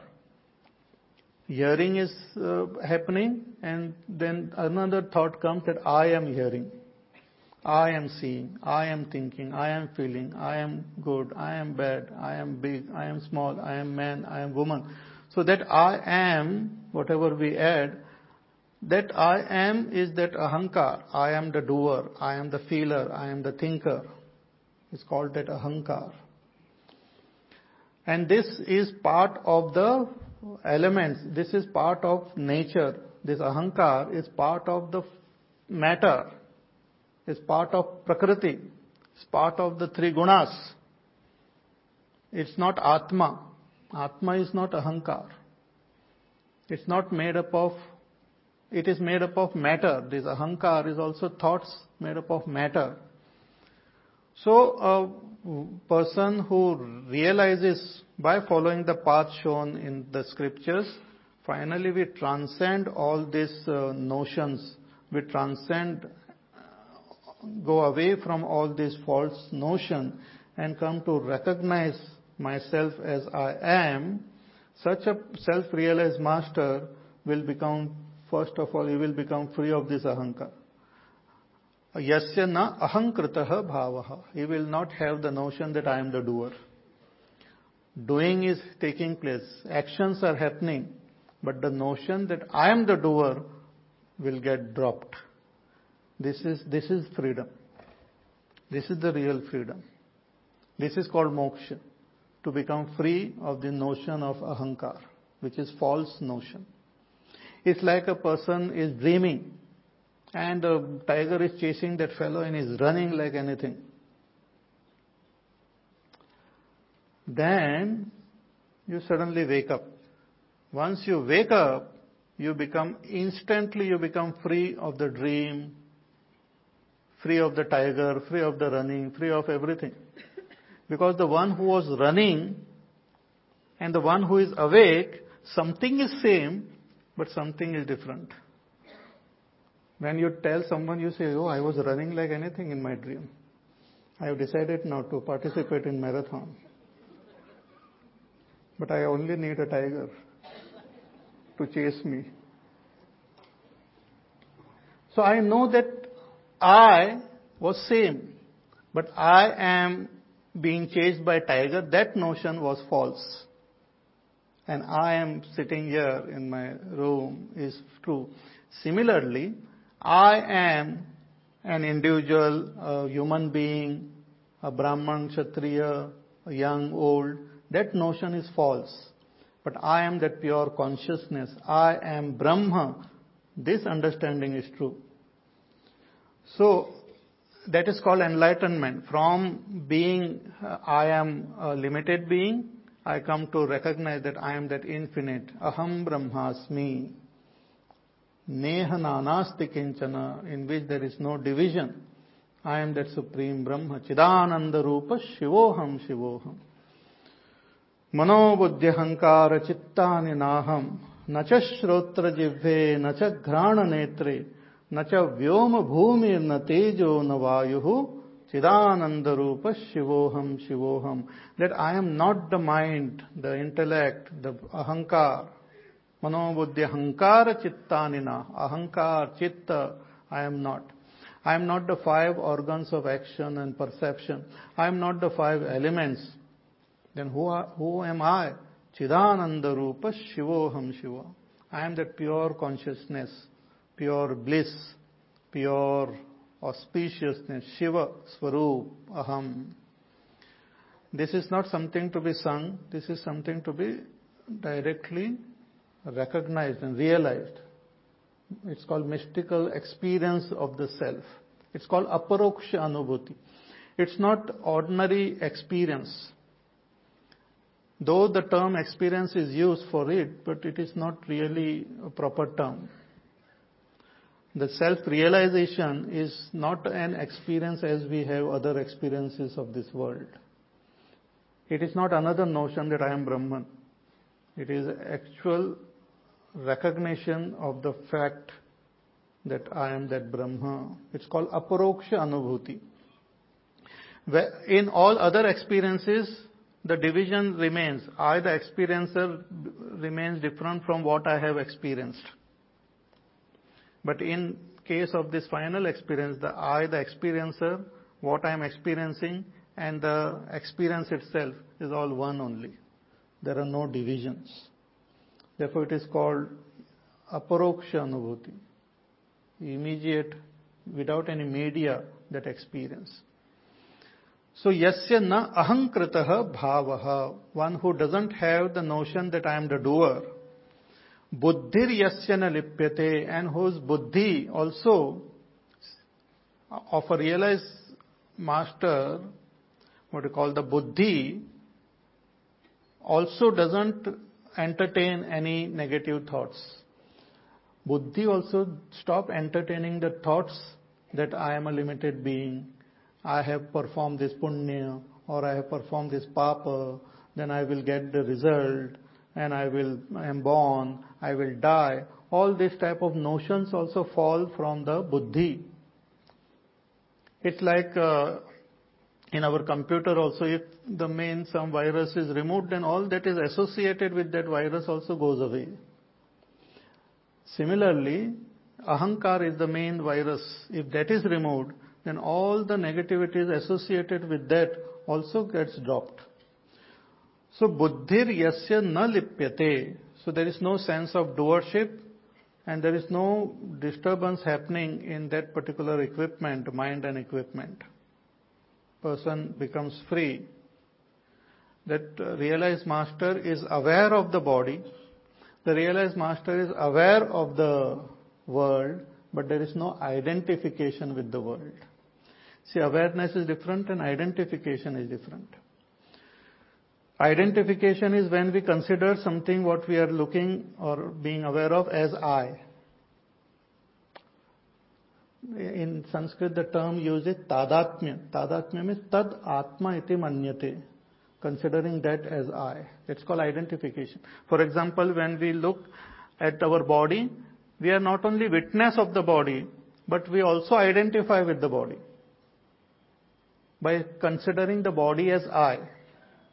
hearing is uh, happening and then another thought comes that I am hearing. I am seeing, I am thinking, I am feeling, I am good, I am bad, I am big, I am small, I am man, I am woman. So that I am, whatever we add, that I am is that ahankar. I am the doer, I am the feeler, I am the thinker. It's called that ahankar. And this is part of the elements, this is part of nature. This ahankar is part of the matter, is part of prakriti, it's part of the three gunas. It's not atma. Atma is not ahankar. It's not made up of, it is made up of matter. This ahankar is also thoughts made up of matter. So a person who realizes by following the path shown in the scriptures, finally we transcend all these uh, notions. We transcend, go away from all these false notion and come to recognize myself as I am, such a self-realized master will become, first of all, he will become free of this ahankar. Yasya na ahankritah bhavaha. He will not have the notion that I am the doer. Doing is taking place. Actions are happening. But the notion that I am the doer will get dropped. This is, this is freedom. This is the real freedom. This is called moksha. To become free of the notion of ahankar, which is false notion. It's like a person is dreaming and a tiger is chasing that fellow and is running like anything. Then you suddenly wake up. Once you wake up, you become instantly you become free of the dream, free of the tiger, free of the running, free of everything. Because the one who was running and the one who is awake, something is same, but something is different. When you tell someone, you say, oh, I was running like anything in my dream. I have decided now to participate in marathon. But I only need a tiger to chase me. So I know that I was same, but I am being chased by tiger. That notion was false. And I am sitting here in my room is true. Similarly, I am an individual, a human being, a Brahman, Kshatriya, a young, old. That notion is false. But I am that pure consciousness. I am Brahma. This understanding is true. So, that is called enlightenment. From being, uh, I am a limited being, I come to recognize that I am that infinite. Aham Brahmasmi. Neha nanasti kinchana, in which there is no division. I am that supreme Brahma. Chidananda Rupa Shivoham Shivoham. मनोबुद्ध्यहंकार चित्तानि नाहम न च श्रोत्र जिह्वे न च घ्राण नेत्रे न च व्योम भूमि न तेजो न वायु चिदानंद रूप शिवोहम शिवोहम that I am not the mind the intellect the अहंकार। मनोबुद्धि अहंकार चित्ता निना अहंकार चित्त I am not I am not the five organs of action and perception I am not the five elements then who am I चिदानंद रूप शिवोहम शिवो। I am that pure consciousness pure bliss, pure auspiciousness, Shiva Swarup Aham. This is not something to be sung, this is something to be directly recognized and realized. It's called mystical experience of the self. It's called aparoksha anubhuti. It's not ordinary experience. Though the term experience is used for it, but it is not really a proper term. The self-realization is not an experience as we have other experiences of this world. It is not another notion that I am Brahman. It is actual recognition of the fact that I am that Brahma. It's called aparoksha anubhuti. In all other experiences, the division remains. I, the experiencer, remains different from what I have experienced. But in case of this final experience, the I, the experiencer, what I am experiencing, and the experience itself is all one only. There are no divisions. Therefore, it is called aparoksha anubhuti, immediate, without any media, that experience. So yasya na ahankritah bhavaha, one who doesn't have the notion that I am the doer. Buddhir yasya na lipyate, and whose buddhi also of a realized master, what you call the buddhi, also doesn't entertain any negative thoughts. Buddhi also stop entertaining the thoughts that I am a limited being, I have performed this punya or I have performed this papa, then I will get the result and I will, I am born, I will die. All these type of notions also fall from the buddhi. It's like uh, in our computer also, if the main some virus is removed, then all that is associated with that virus also goes away. Similarly, ahankar is the main virus. If that is removed, then all the negativities associated with that also gets dropped. So buddhir yasya na lipyate. So there is no sense of doership and there is no disturbance happening in that particular equipment, mind and equipment. Person becomes free. That uh, realized master is aware of the body. The realized master is aware of the world, but there is no identification with the world. See, awareness is different and identification is different. Identification is when we consider something what we are looking or being aware of as I. In Sanskrit, the term used is tadatmya. Tadatmya means tad atma iti manyate. Considering that as I. It's called identification. For example, when we look at our body, we are not only witness of the body, but we also identify with the body by considering the body as I.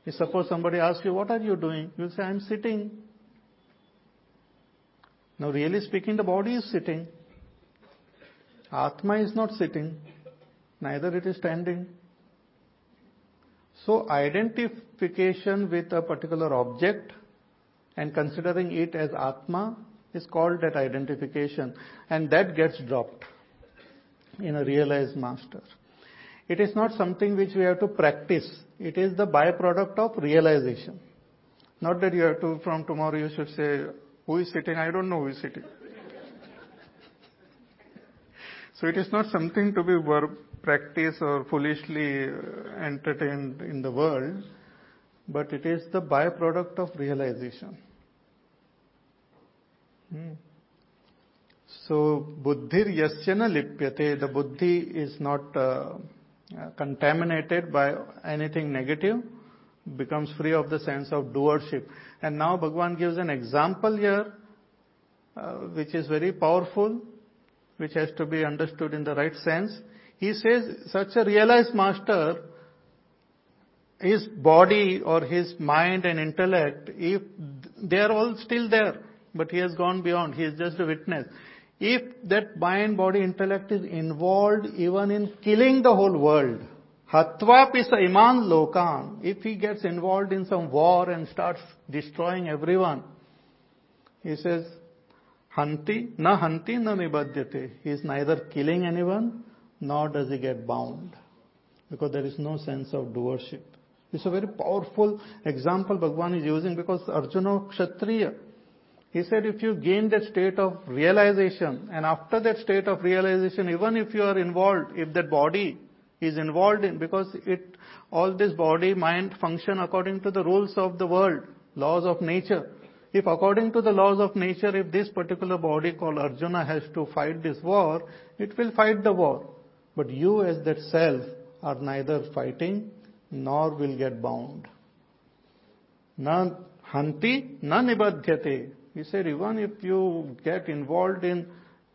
If suppose somebody asks you, what are you doing? You say, I'm sitting. Now really speaking, the body is sitting. Atma is not sitting. Neither it is standing. So identification with a particular object and considering it as Atma is called that identification and that gets dropped in a realized master. It is not something which we have to practice. It is the byproduct of realization. Not that you have to, from tomorrow you should say, who is sitting? I don't know who is sitting. so it is not something to be verb practice or foolishly uh, entertained in the world, but it is the byproduct of realization. Hmm. So, buddhir yasyana lipyate, the buddhi is not uh, contaminated by anything negative, becomes free of the sense of doership. And now Bhagwan gives an example here, uh, which is very powerful, which has to be understood in the right sense. He says such a realized master, his body or his mind and intellect, if they are all still there, but he has gone beyond, he is just a witness. If that mind, body, intellect is involved even in killing the whole world, Hatvapisa iman lokan, if he gets involved in some war and starts destroying everyone, he says, Hanti, na hanti, na nibadyate. He is neither killing anyone, nor does he get bound. Because there is no sense of doership. It's a very powerful example Bhagwan is using because Arjuna Kshatriya. He said if you gain that state of realization and after that state of realization, even if you are involved, if that body is involved in, because it, all this body, mind function according to the rules of the world, laws of nature. If according to the laws of nature, if this particular body called Arjuna has to fight this war, it will fight the war. But you as that self are neither fighting nor will get bound. Na hanti na nibadhyate. He said, even if you get involved in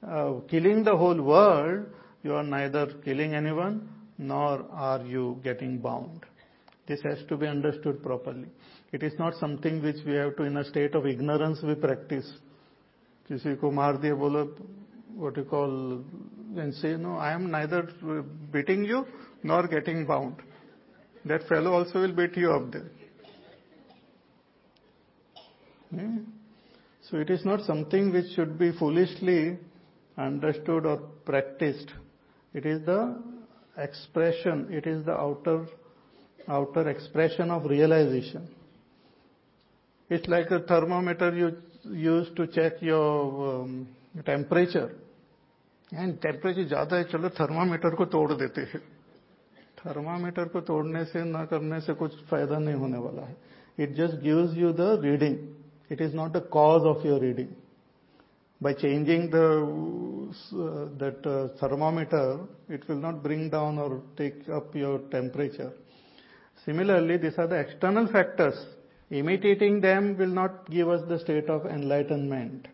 uh, killing the whole world, you are neither killing anyone nor are you getting bound. This has to be understood properly. It is not something which we have to, in a state of ignorance, we practice. किसी को मार दिए बोलो what you call and say no I am neither beating you nor getting bound. That fellow also will beat you up there. Hmm? So it is not something which should be foolishly understood or practiced. It is the expression, it is the outer, outer expression of realization. It's like a thermometer you use to check your um, temperature. And temperature ज़्यादा है चलो thermometer को तोड़ देते हैं thermometer को तोड़ने से ना करने से कुछ फ़ायदा नहीं होने वाला है it just gives you the reading it is not the cause of your reading. By changing the uh, that uh, thermometer, it will not bring down or take up your temperature. Similarly, these are the external factors Imitating them will not give us the state of enlightenment.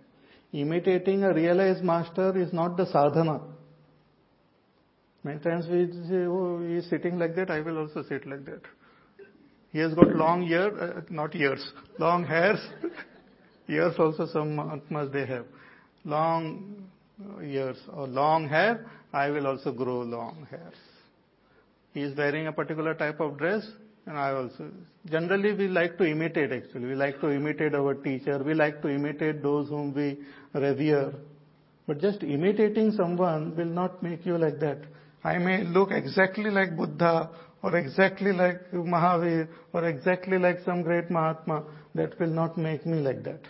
Imitating a realized master is not the sadhana. Many times we say, oh, he is sitting like that, I will also sit like that. He has got long ear, uh, not ears, long hairs. ears also some Atmas they have. Long ears or long hair, I will also grow long hairs. He is wearing a particular type of dress, and I also. Generally, we like to imitate actually. We like to imitate our teacher. We like to imitate those whom we revere. But just imitating someone will not make you like that. I may look exactly like Buddha or exactly like Mahavir or exactly like some great Mahatma. That will not make me like that.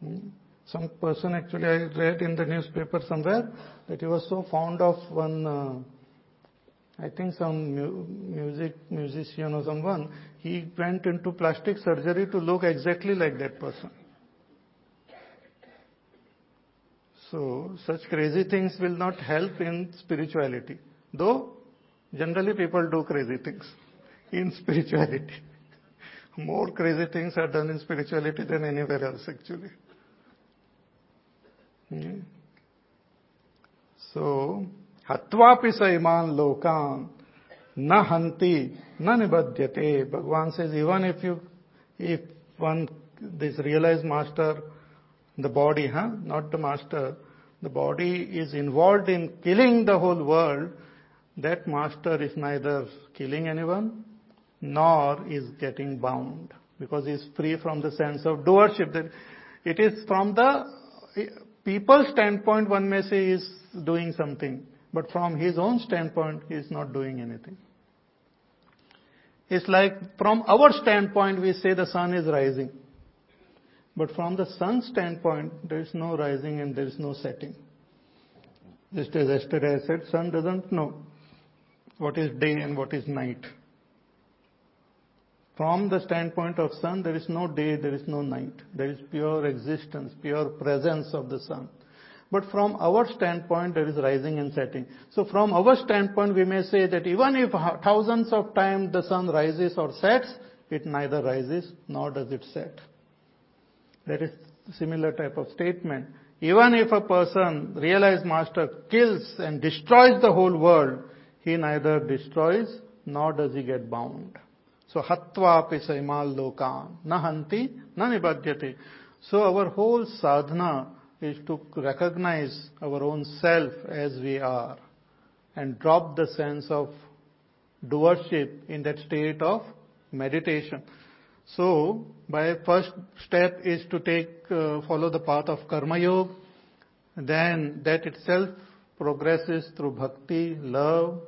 Hmm? Some person actually I read in the newspaper somewhere that he was so fond of one, uh, I think some mu- music musician or someone. He went into plastic surgery to look exactly like that person. So such crazy things will not help in spirituality. Though generally people do crazy things in spirituality. More crazy things are done in spirituality than anywhere else actually. Hmm. So, hatvapi saiman lokan na hanti na nibadhyate. Bhagavan says even if you, if one, this realized master the body, huh? Not the master. The body is involved in killing the whole world. That master is neither killing anyone nor is getting bound because he is free from the sense of doership. It is from the people's standpoint one may say he is doing something, but from his own standpoint he is not doing anything. It's like from our standpoint we say the sun is rising. But from the sun's standpoint, there is no rising and there is no setting. Just as yesterday I said, sun doesn't know what is day and what is night. From the standpoint of sun, there is no day, there is no night. There is pure existence, pure presence of the sun. But from our standpoint, there is rising and setting. So from our standpoint, we may say that even if thousands of times the sun rises or sets, it neither rises nor does it set. That is similar type of statement. Even if a person, realized master, kills and destroys the whole world, he neither destroys nor does he get bound. So hatva pisaimal lokan, nahanti, nanibhadyate. So our whole sadhana is to recognize our own self as we are and drop the sense of doership in that state of meditation. So, by first step is to take, uh, follow the path of karma yoga. Then that itself progresses through bhakti, love,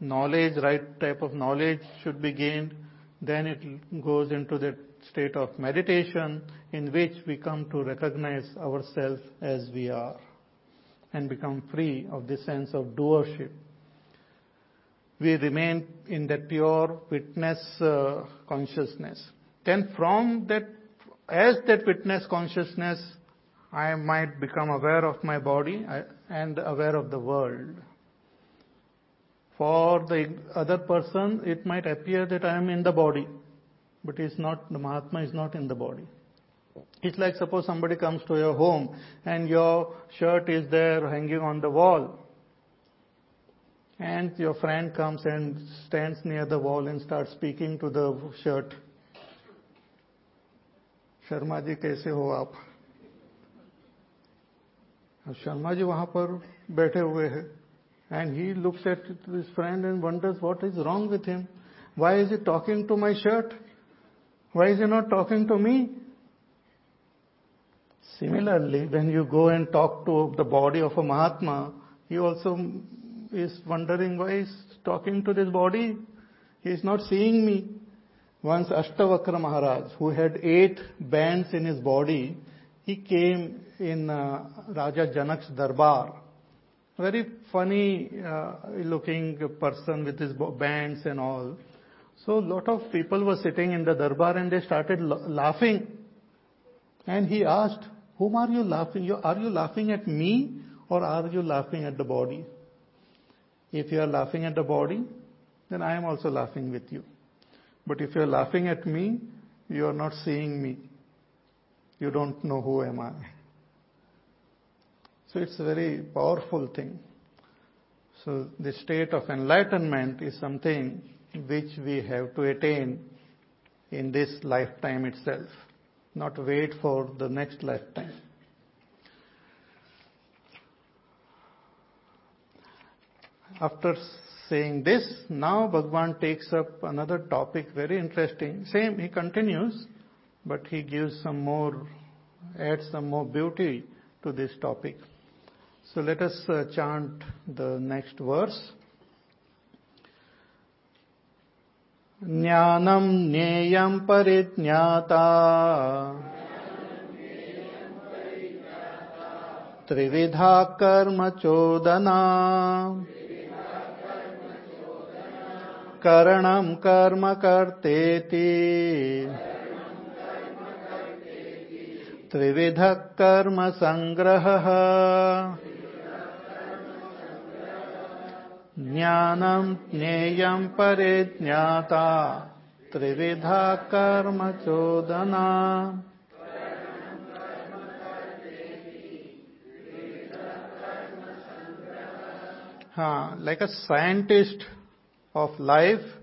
knowledge, right type of knowledge should be gained. Then it goes into that state of meditation in which we come to recognize ourselves as we are and become free of the sense of doership. We remain in that pure witness uh, consciousness. Then from that, as that witness consciousness, I might become aware of my body and aware of the world. For the other person, it might appear that I am in the body, but it's not, the Mahatma is not in the body. It's like suppose somebody comes to your home and your shirt is there hanging on the wall. And your friend comes and stands near the wall and starts speaking to the shirt. Sharma ji कैसे हो आप शर्मा जी वहां पर बैठे हुए हैं And he looks at his friend and wonders what is wrong with him. Why is he talking to my shirt? Why is he not talking to me? Similarly, when you go and talk to the body of a Mahatma, he also is wondering why he's talking to this body. He is not seeing me. Once Ashtavakra Maharaj, who had eight bands in his body, he came in uh, Raja Janak's darbar very funny uh, looking person with his bands and all. So lot of people were sitting in the darbar and they started laughing. And he asked, whom are you laughing? Are you laughing at me or are you laughing at the body? If you are laughing at the body, then I am also laughing with you. But if you're laughing at me, you are not seeing me. You don't know who am I. So it's a very powerful thing. So the state of enlightenment is something which we have to attain in this lifetime itself, not wait for the next lifetime. After saying this, now Bhagwan takes up another topic, very interesting. Same, he continues, but he gives some more, adds some more beauty to this topic. So let us uh, chant the next verse. ज्ञानं ज्ञेयं परिज्ञाता त्रिविधा कर्मचोदना करणं कर्म कर्तेति त्रिविधः कर्मसङ्ग्रहः ज्ञानम् परे ज्ञाता त्रिविधा कर्म चोदना। हाँ like a scientist of life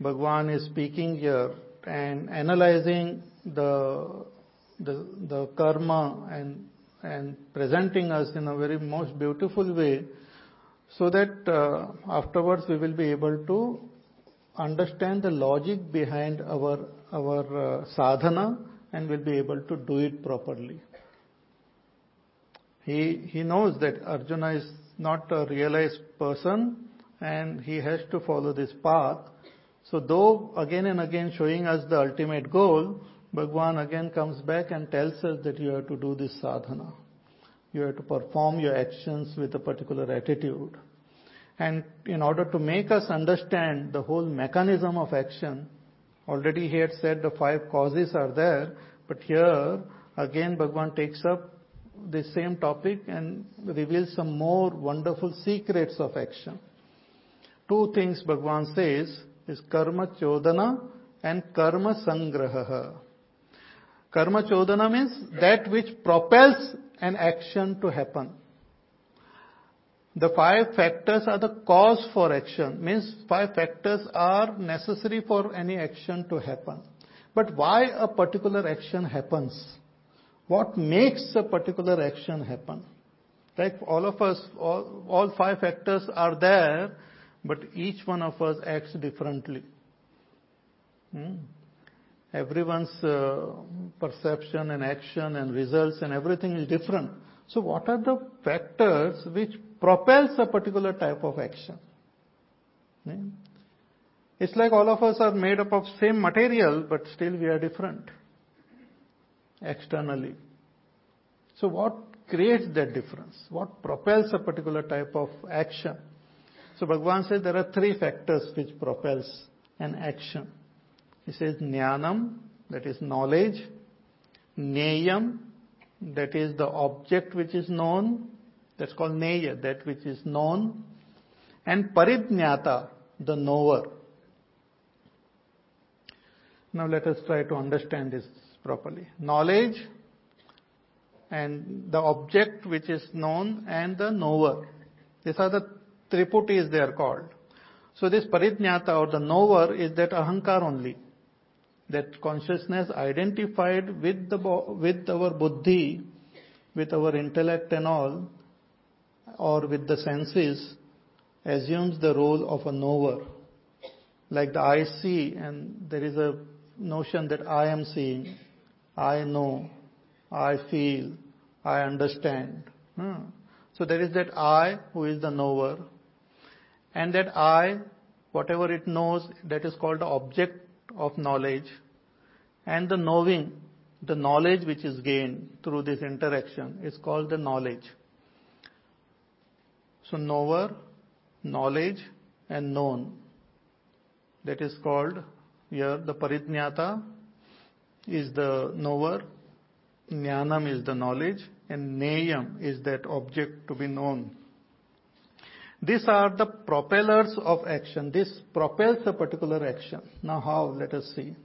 भगवान is speaking here and analysing the the karma and and presenting us in a very most beautiful way so that uh, afterwards we will be able to understand the logic behind our our uh, sadhana and will be able to do it properly he he knows that arjuna is not a realized person and he has to follow this path. So though again and again showing us the ultimate goal, Bhagwan again comes back and tells us that you have to do this sadhana. You have to perform your actions with a particular attitude. And in order to make us understand the whole mechanism of action, already he had said the five causes are there, but here again Bhagwan takes up the same topic and reveals some more wonderful secrets of action. Two things Bhagwan says is karma chodana and karma sangraha. Karma chodana means that which propels an action to happen. The five factors are the cause for action, means five factors are necessary for any action to happen. But why a particular action happens? What makes a particular action happen? Like all of us, all, all five factors are there, but each one of us acts differently. Hmm? Everyone's uh, perception and action and results and everything is different. So what are the factors which propels a particular type of action? Hmm? It's like all of us are made up of same material, but still we are different externally. So what creates that difference? What propels a particular type of action? So Bhagavan says there are three factors which propels an action. He says jnanam, that is knowledge, neyam, that is the object which is known, that's called neya, that which is known, and parijnata, the knower. Now let us try to understand this properly. Knowledge and the object which is known and the knower. These are the triputis they are called. So this parijnata or the knower is that ahankar only. That consciousness identified with the with our buddhi, with our intellect and all, or with the senses, assumes the role of a knower. Like the I see and there is a notion that I am seeing. I know, I feel, I understand. Hmm. So there is that I who is the knower, and that I, whatever it knows, that is called the object of knowledge, and the knowing, the knowledge which is gained through this interaction is called the knowledge. So knower, knowledge, and known. That is called here the parijnata is the knower, jnanam is the knowledge, and neyam is that object to be known. These are the propellers of action. This propels a particular action. Now how? Let us see.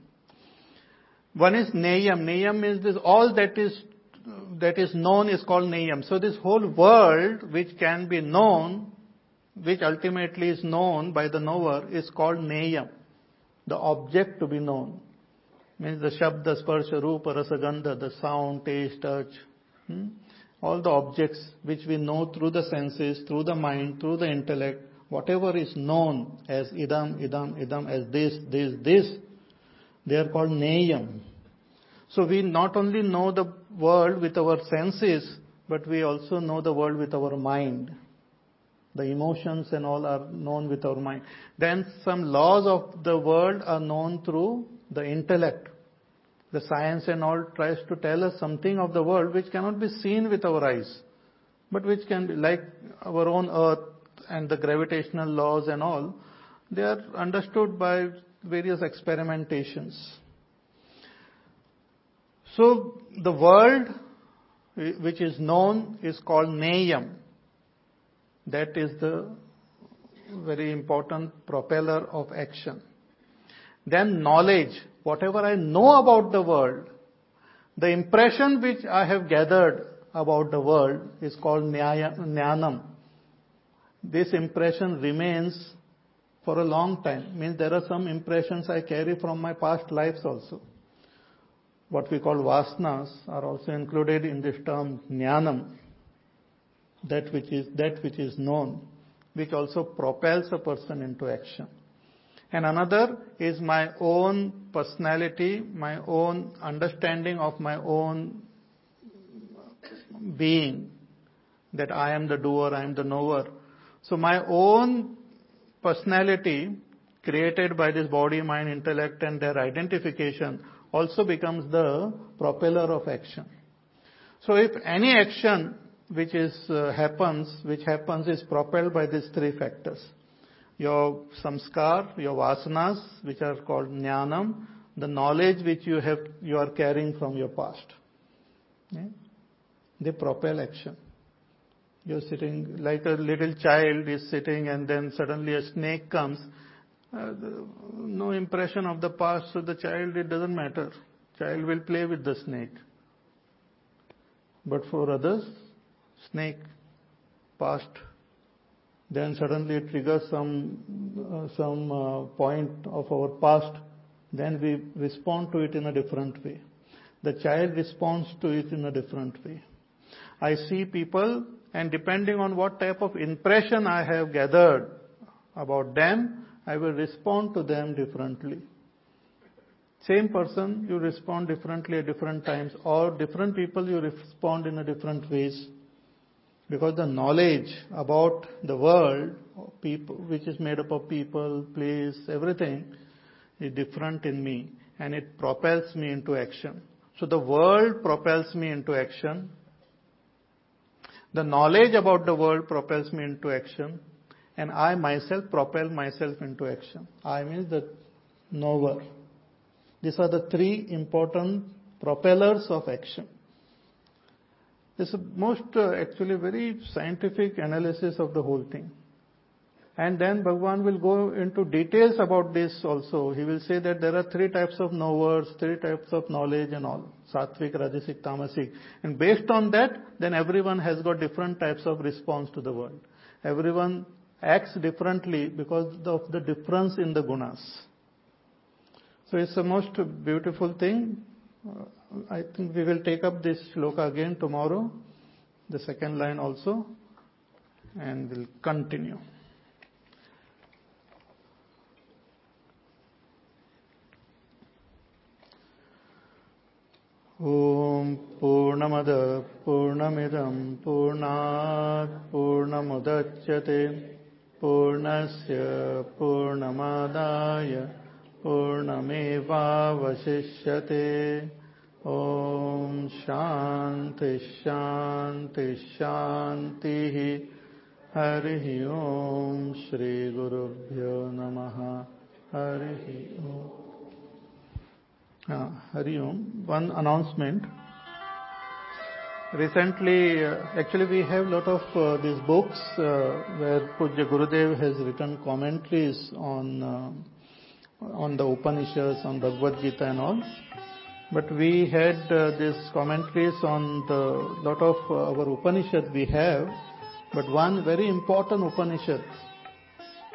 One is Neyam. Neyam is this, all that is, that is known is called Neyam. So this whole world which can be known, which ultimately is known by the knower is called Neyam. The object to be known. Means the Shabda, Sparsha, Rupa, Rasa, Gandha, the sound, taste, touch. Hmm? All the objects which we know through the senses, through the mind, through the intellect, whatever is known as idam, idam, idam, as this, this, this, they are called neyam. So we not only know the world with our senses, but we also know the world with our mind. The emotions and all are known with our mind. Then some laws of the world are known through the intellect the science and all tries to tell us something of the world which cannot be seen with our eyes, but which can be like our own earth and the gravitational laws and all, they are understood by various experimentations. So the world eh, which is known is called Neyam. That is the very important propeller of action. Then knowledge whatever I know about the world, the impression which I have gathered about the world is called jnanam. This impression remains for a long time. Means there are some impressions I carry from my past lives also. What we call vasanas are also included in this term jnanam. That which is that which is known, which also propels a person into action and another is my own personality, my own understanding of my own being, that I am the doer, I am the knower. So my own personality created by this body, mind, intellect and their identification also becomes the propeller of action. So if any action which is uh, happens, which happens is propelled by these three factors your samskar, your vasanas, which are called jnanam, the knowledge which you have, you are carrying from your past. Yeah? They propel action. You're sitting like a little child is sitting and then suddenly a snake comes. Uh, the, no impression of the past, so the child, it doesn't matter. Child will play with the snake. But for others, snake, past, then suddenly it triggers some uh, some uh, point of our past, then we respond to it in a different way. The child responds to it in a different way. I see people, and depending on what type of impression I have gathered about them, I will respond to them differently. Same person, you respond differently at different times, or different people, you respond in a different ways because the knowledge about the world, people, which is made up of people, place, everything, is different in me and it propels me into action. So the world propels me into action. The knowledge about the world propels me into action and I myself propel myself into action. I means the knower. These are the three important propellers of action. It's a most uh, actually very scientific analysis of the whole thing. And then Bhagwan will go into details about this also. He will say that there are three types of knowers, three types of knowledge and all. Sattvic, Rajasic, Tamasic. And based on that, then everyone has got different types of response to the world. Everyone acts differently because of the difference in the gunas. So it's the most beautiful thing. I think we will take up this shloka again tomorrow, the second line also, and we'll continue. ॐ पूर्णमद पूर्णमिदं पूर्णात् पूर्णमुदच्यते पूर्णस्य पूर्णमादाय पूर्णमेवावशिष्यते ॐ शान्ति शान्ति शान्तिः हरिः ॐ श्रीगुरुभ्यो नमः हरिः ॐ हरि ओम one announcement recently, uh, actually we have lot of uh, these books uh, where Pujya Gurudev has written commentaries on uh, on the Upanishads, on Bhagavad Gita and all. But we had uh, these commentaries on the lot of uh, our Upanishads we have, but one very important Upanishad,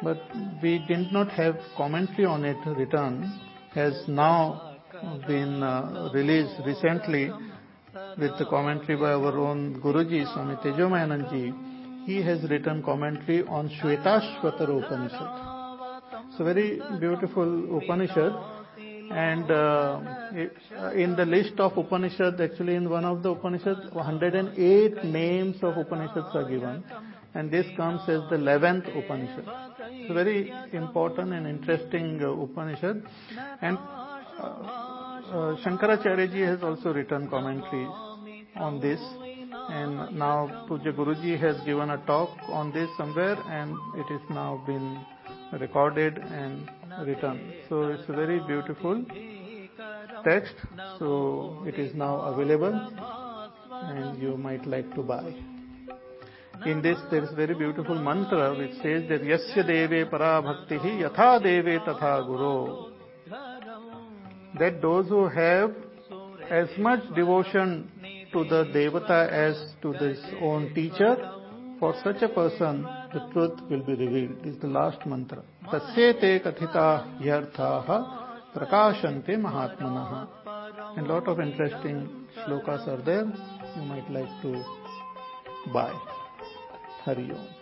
but we did not have commentary on it written, has now been uh, released recently with the commentary by our own Guruji, Swami Tejomayanandji. He has written commentary on Shvetashvatara Upanishad. It's a very beautiful Upanishad. And uh, in the list of Upanishads, actually in one of the Upanishads, 108 names of Upanishads are given. And this comes as the 11th Upanishad. It's a very important and interesting uh, Upanishad. And uh, Shankaracharya ji has also written commentaries on this. And now Pujya Guruji has given a talk on this somewhere and it is now been recorded and written. So it's a very beautiful text. So it is now available and you might like to buy. In this there is very beautiful mantra which says that Yasya Deve Bhaktihi Yatha Deve Tatha Guru. That those who have as much devotion to the Devata as to his own teacher, for such a person the truth will be revealed. Is the last mantra. Tasyete kathita yarthaha prakashante mahatmanaha. And lot of interesting shlokas are there. You might like to buy. Hari Om.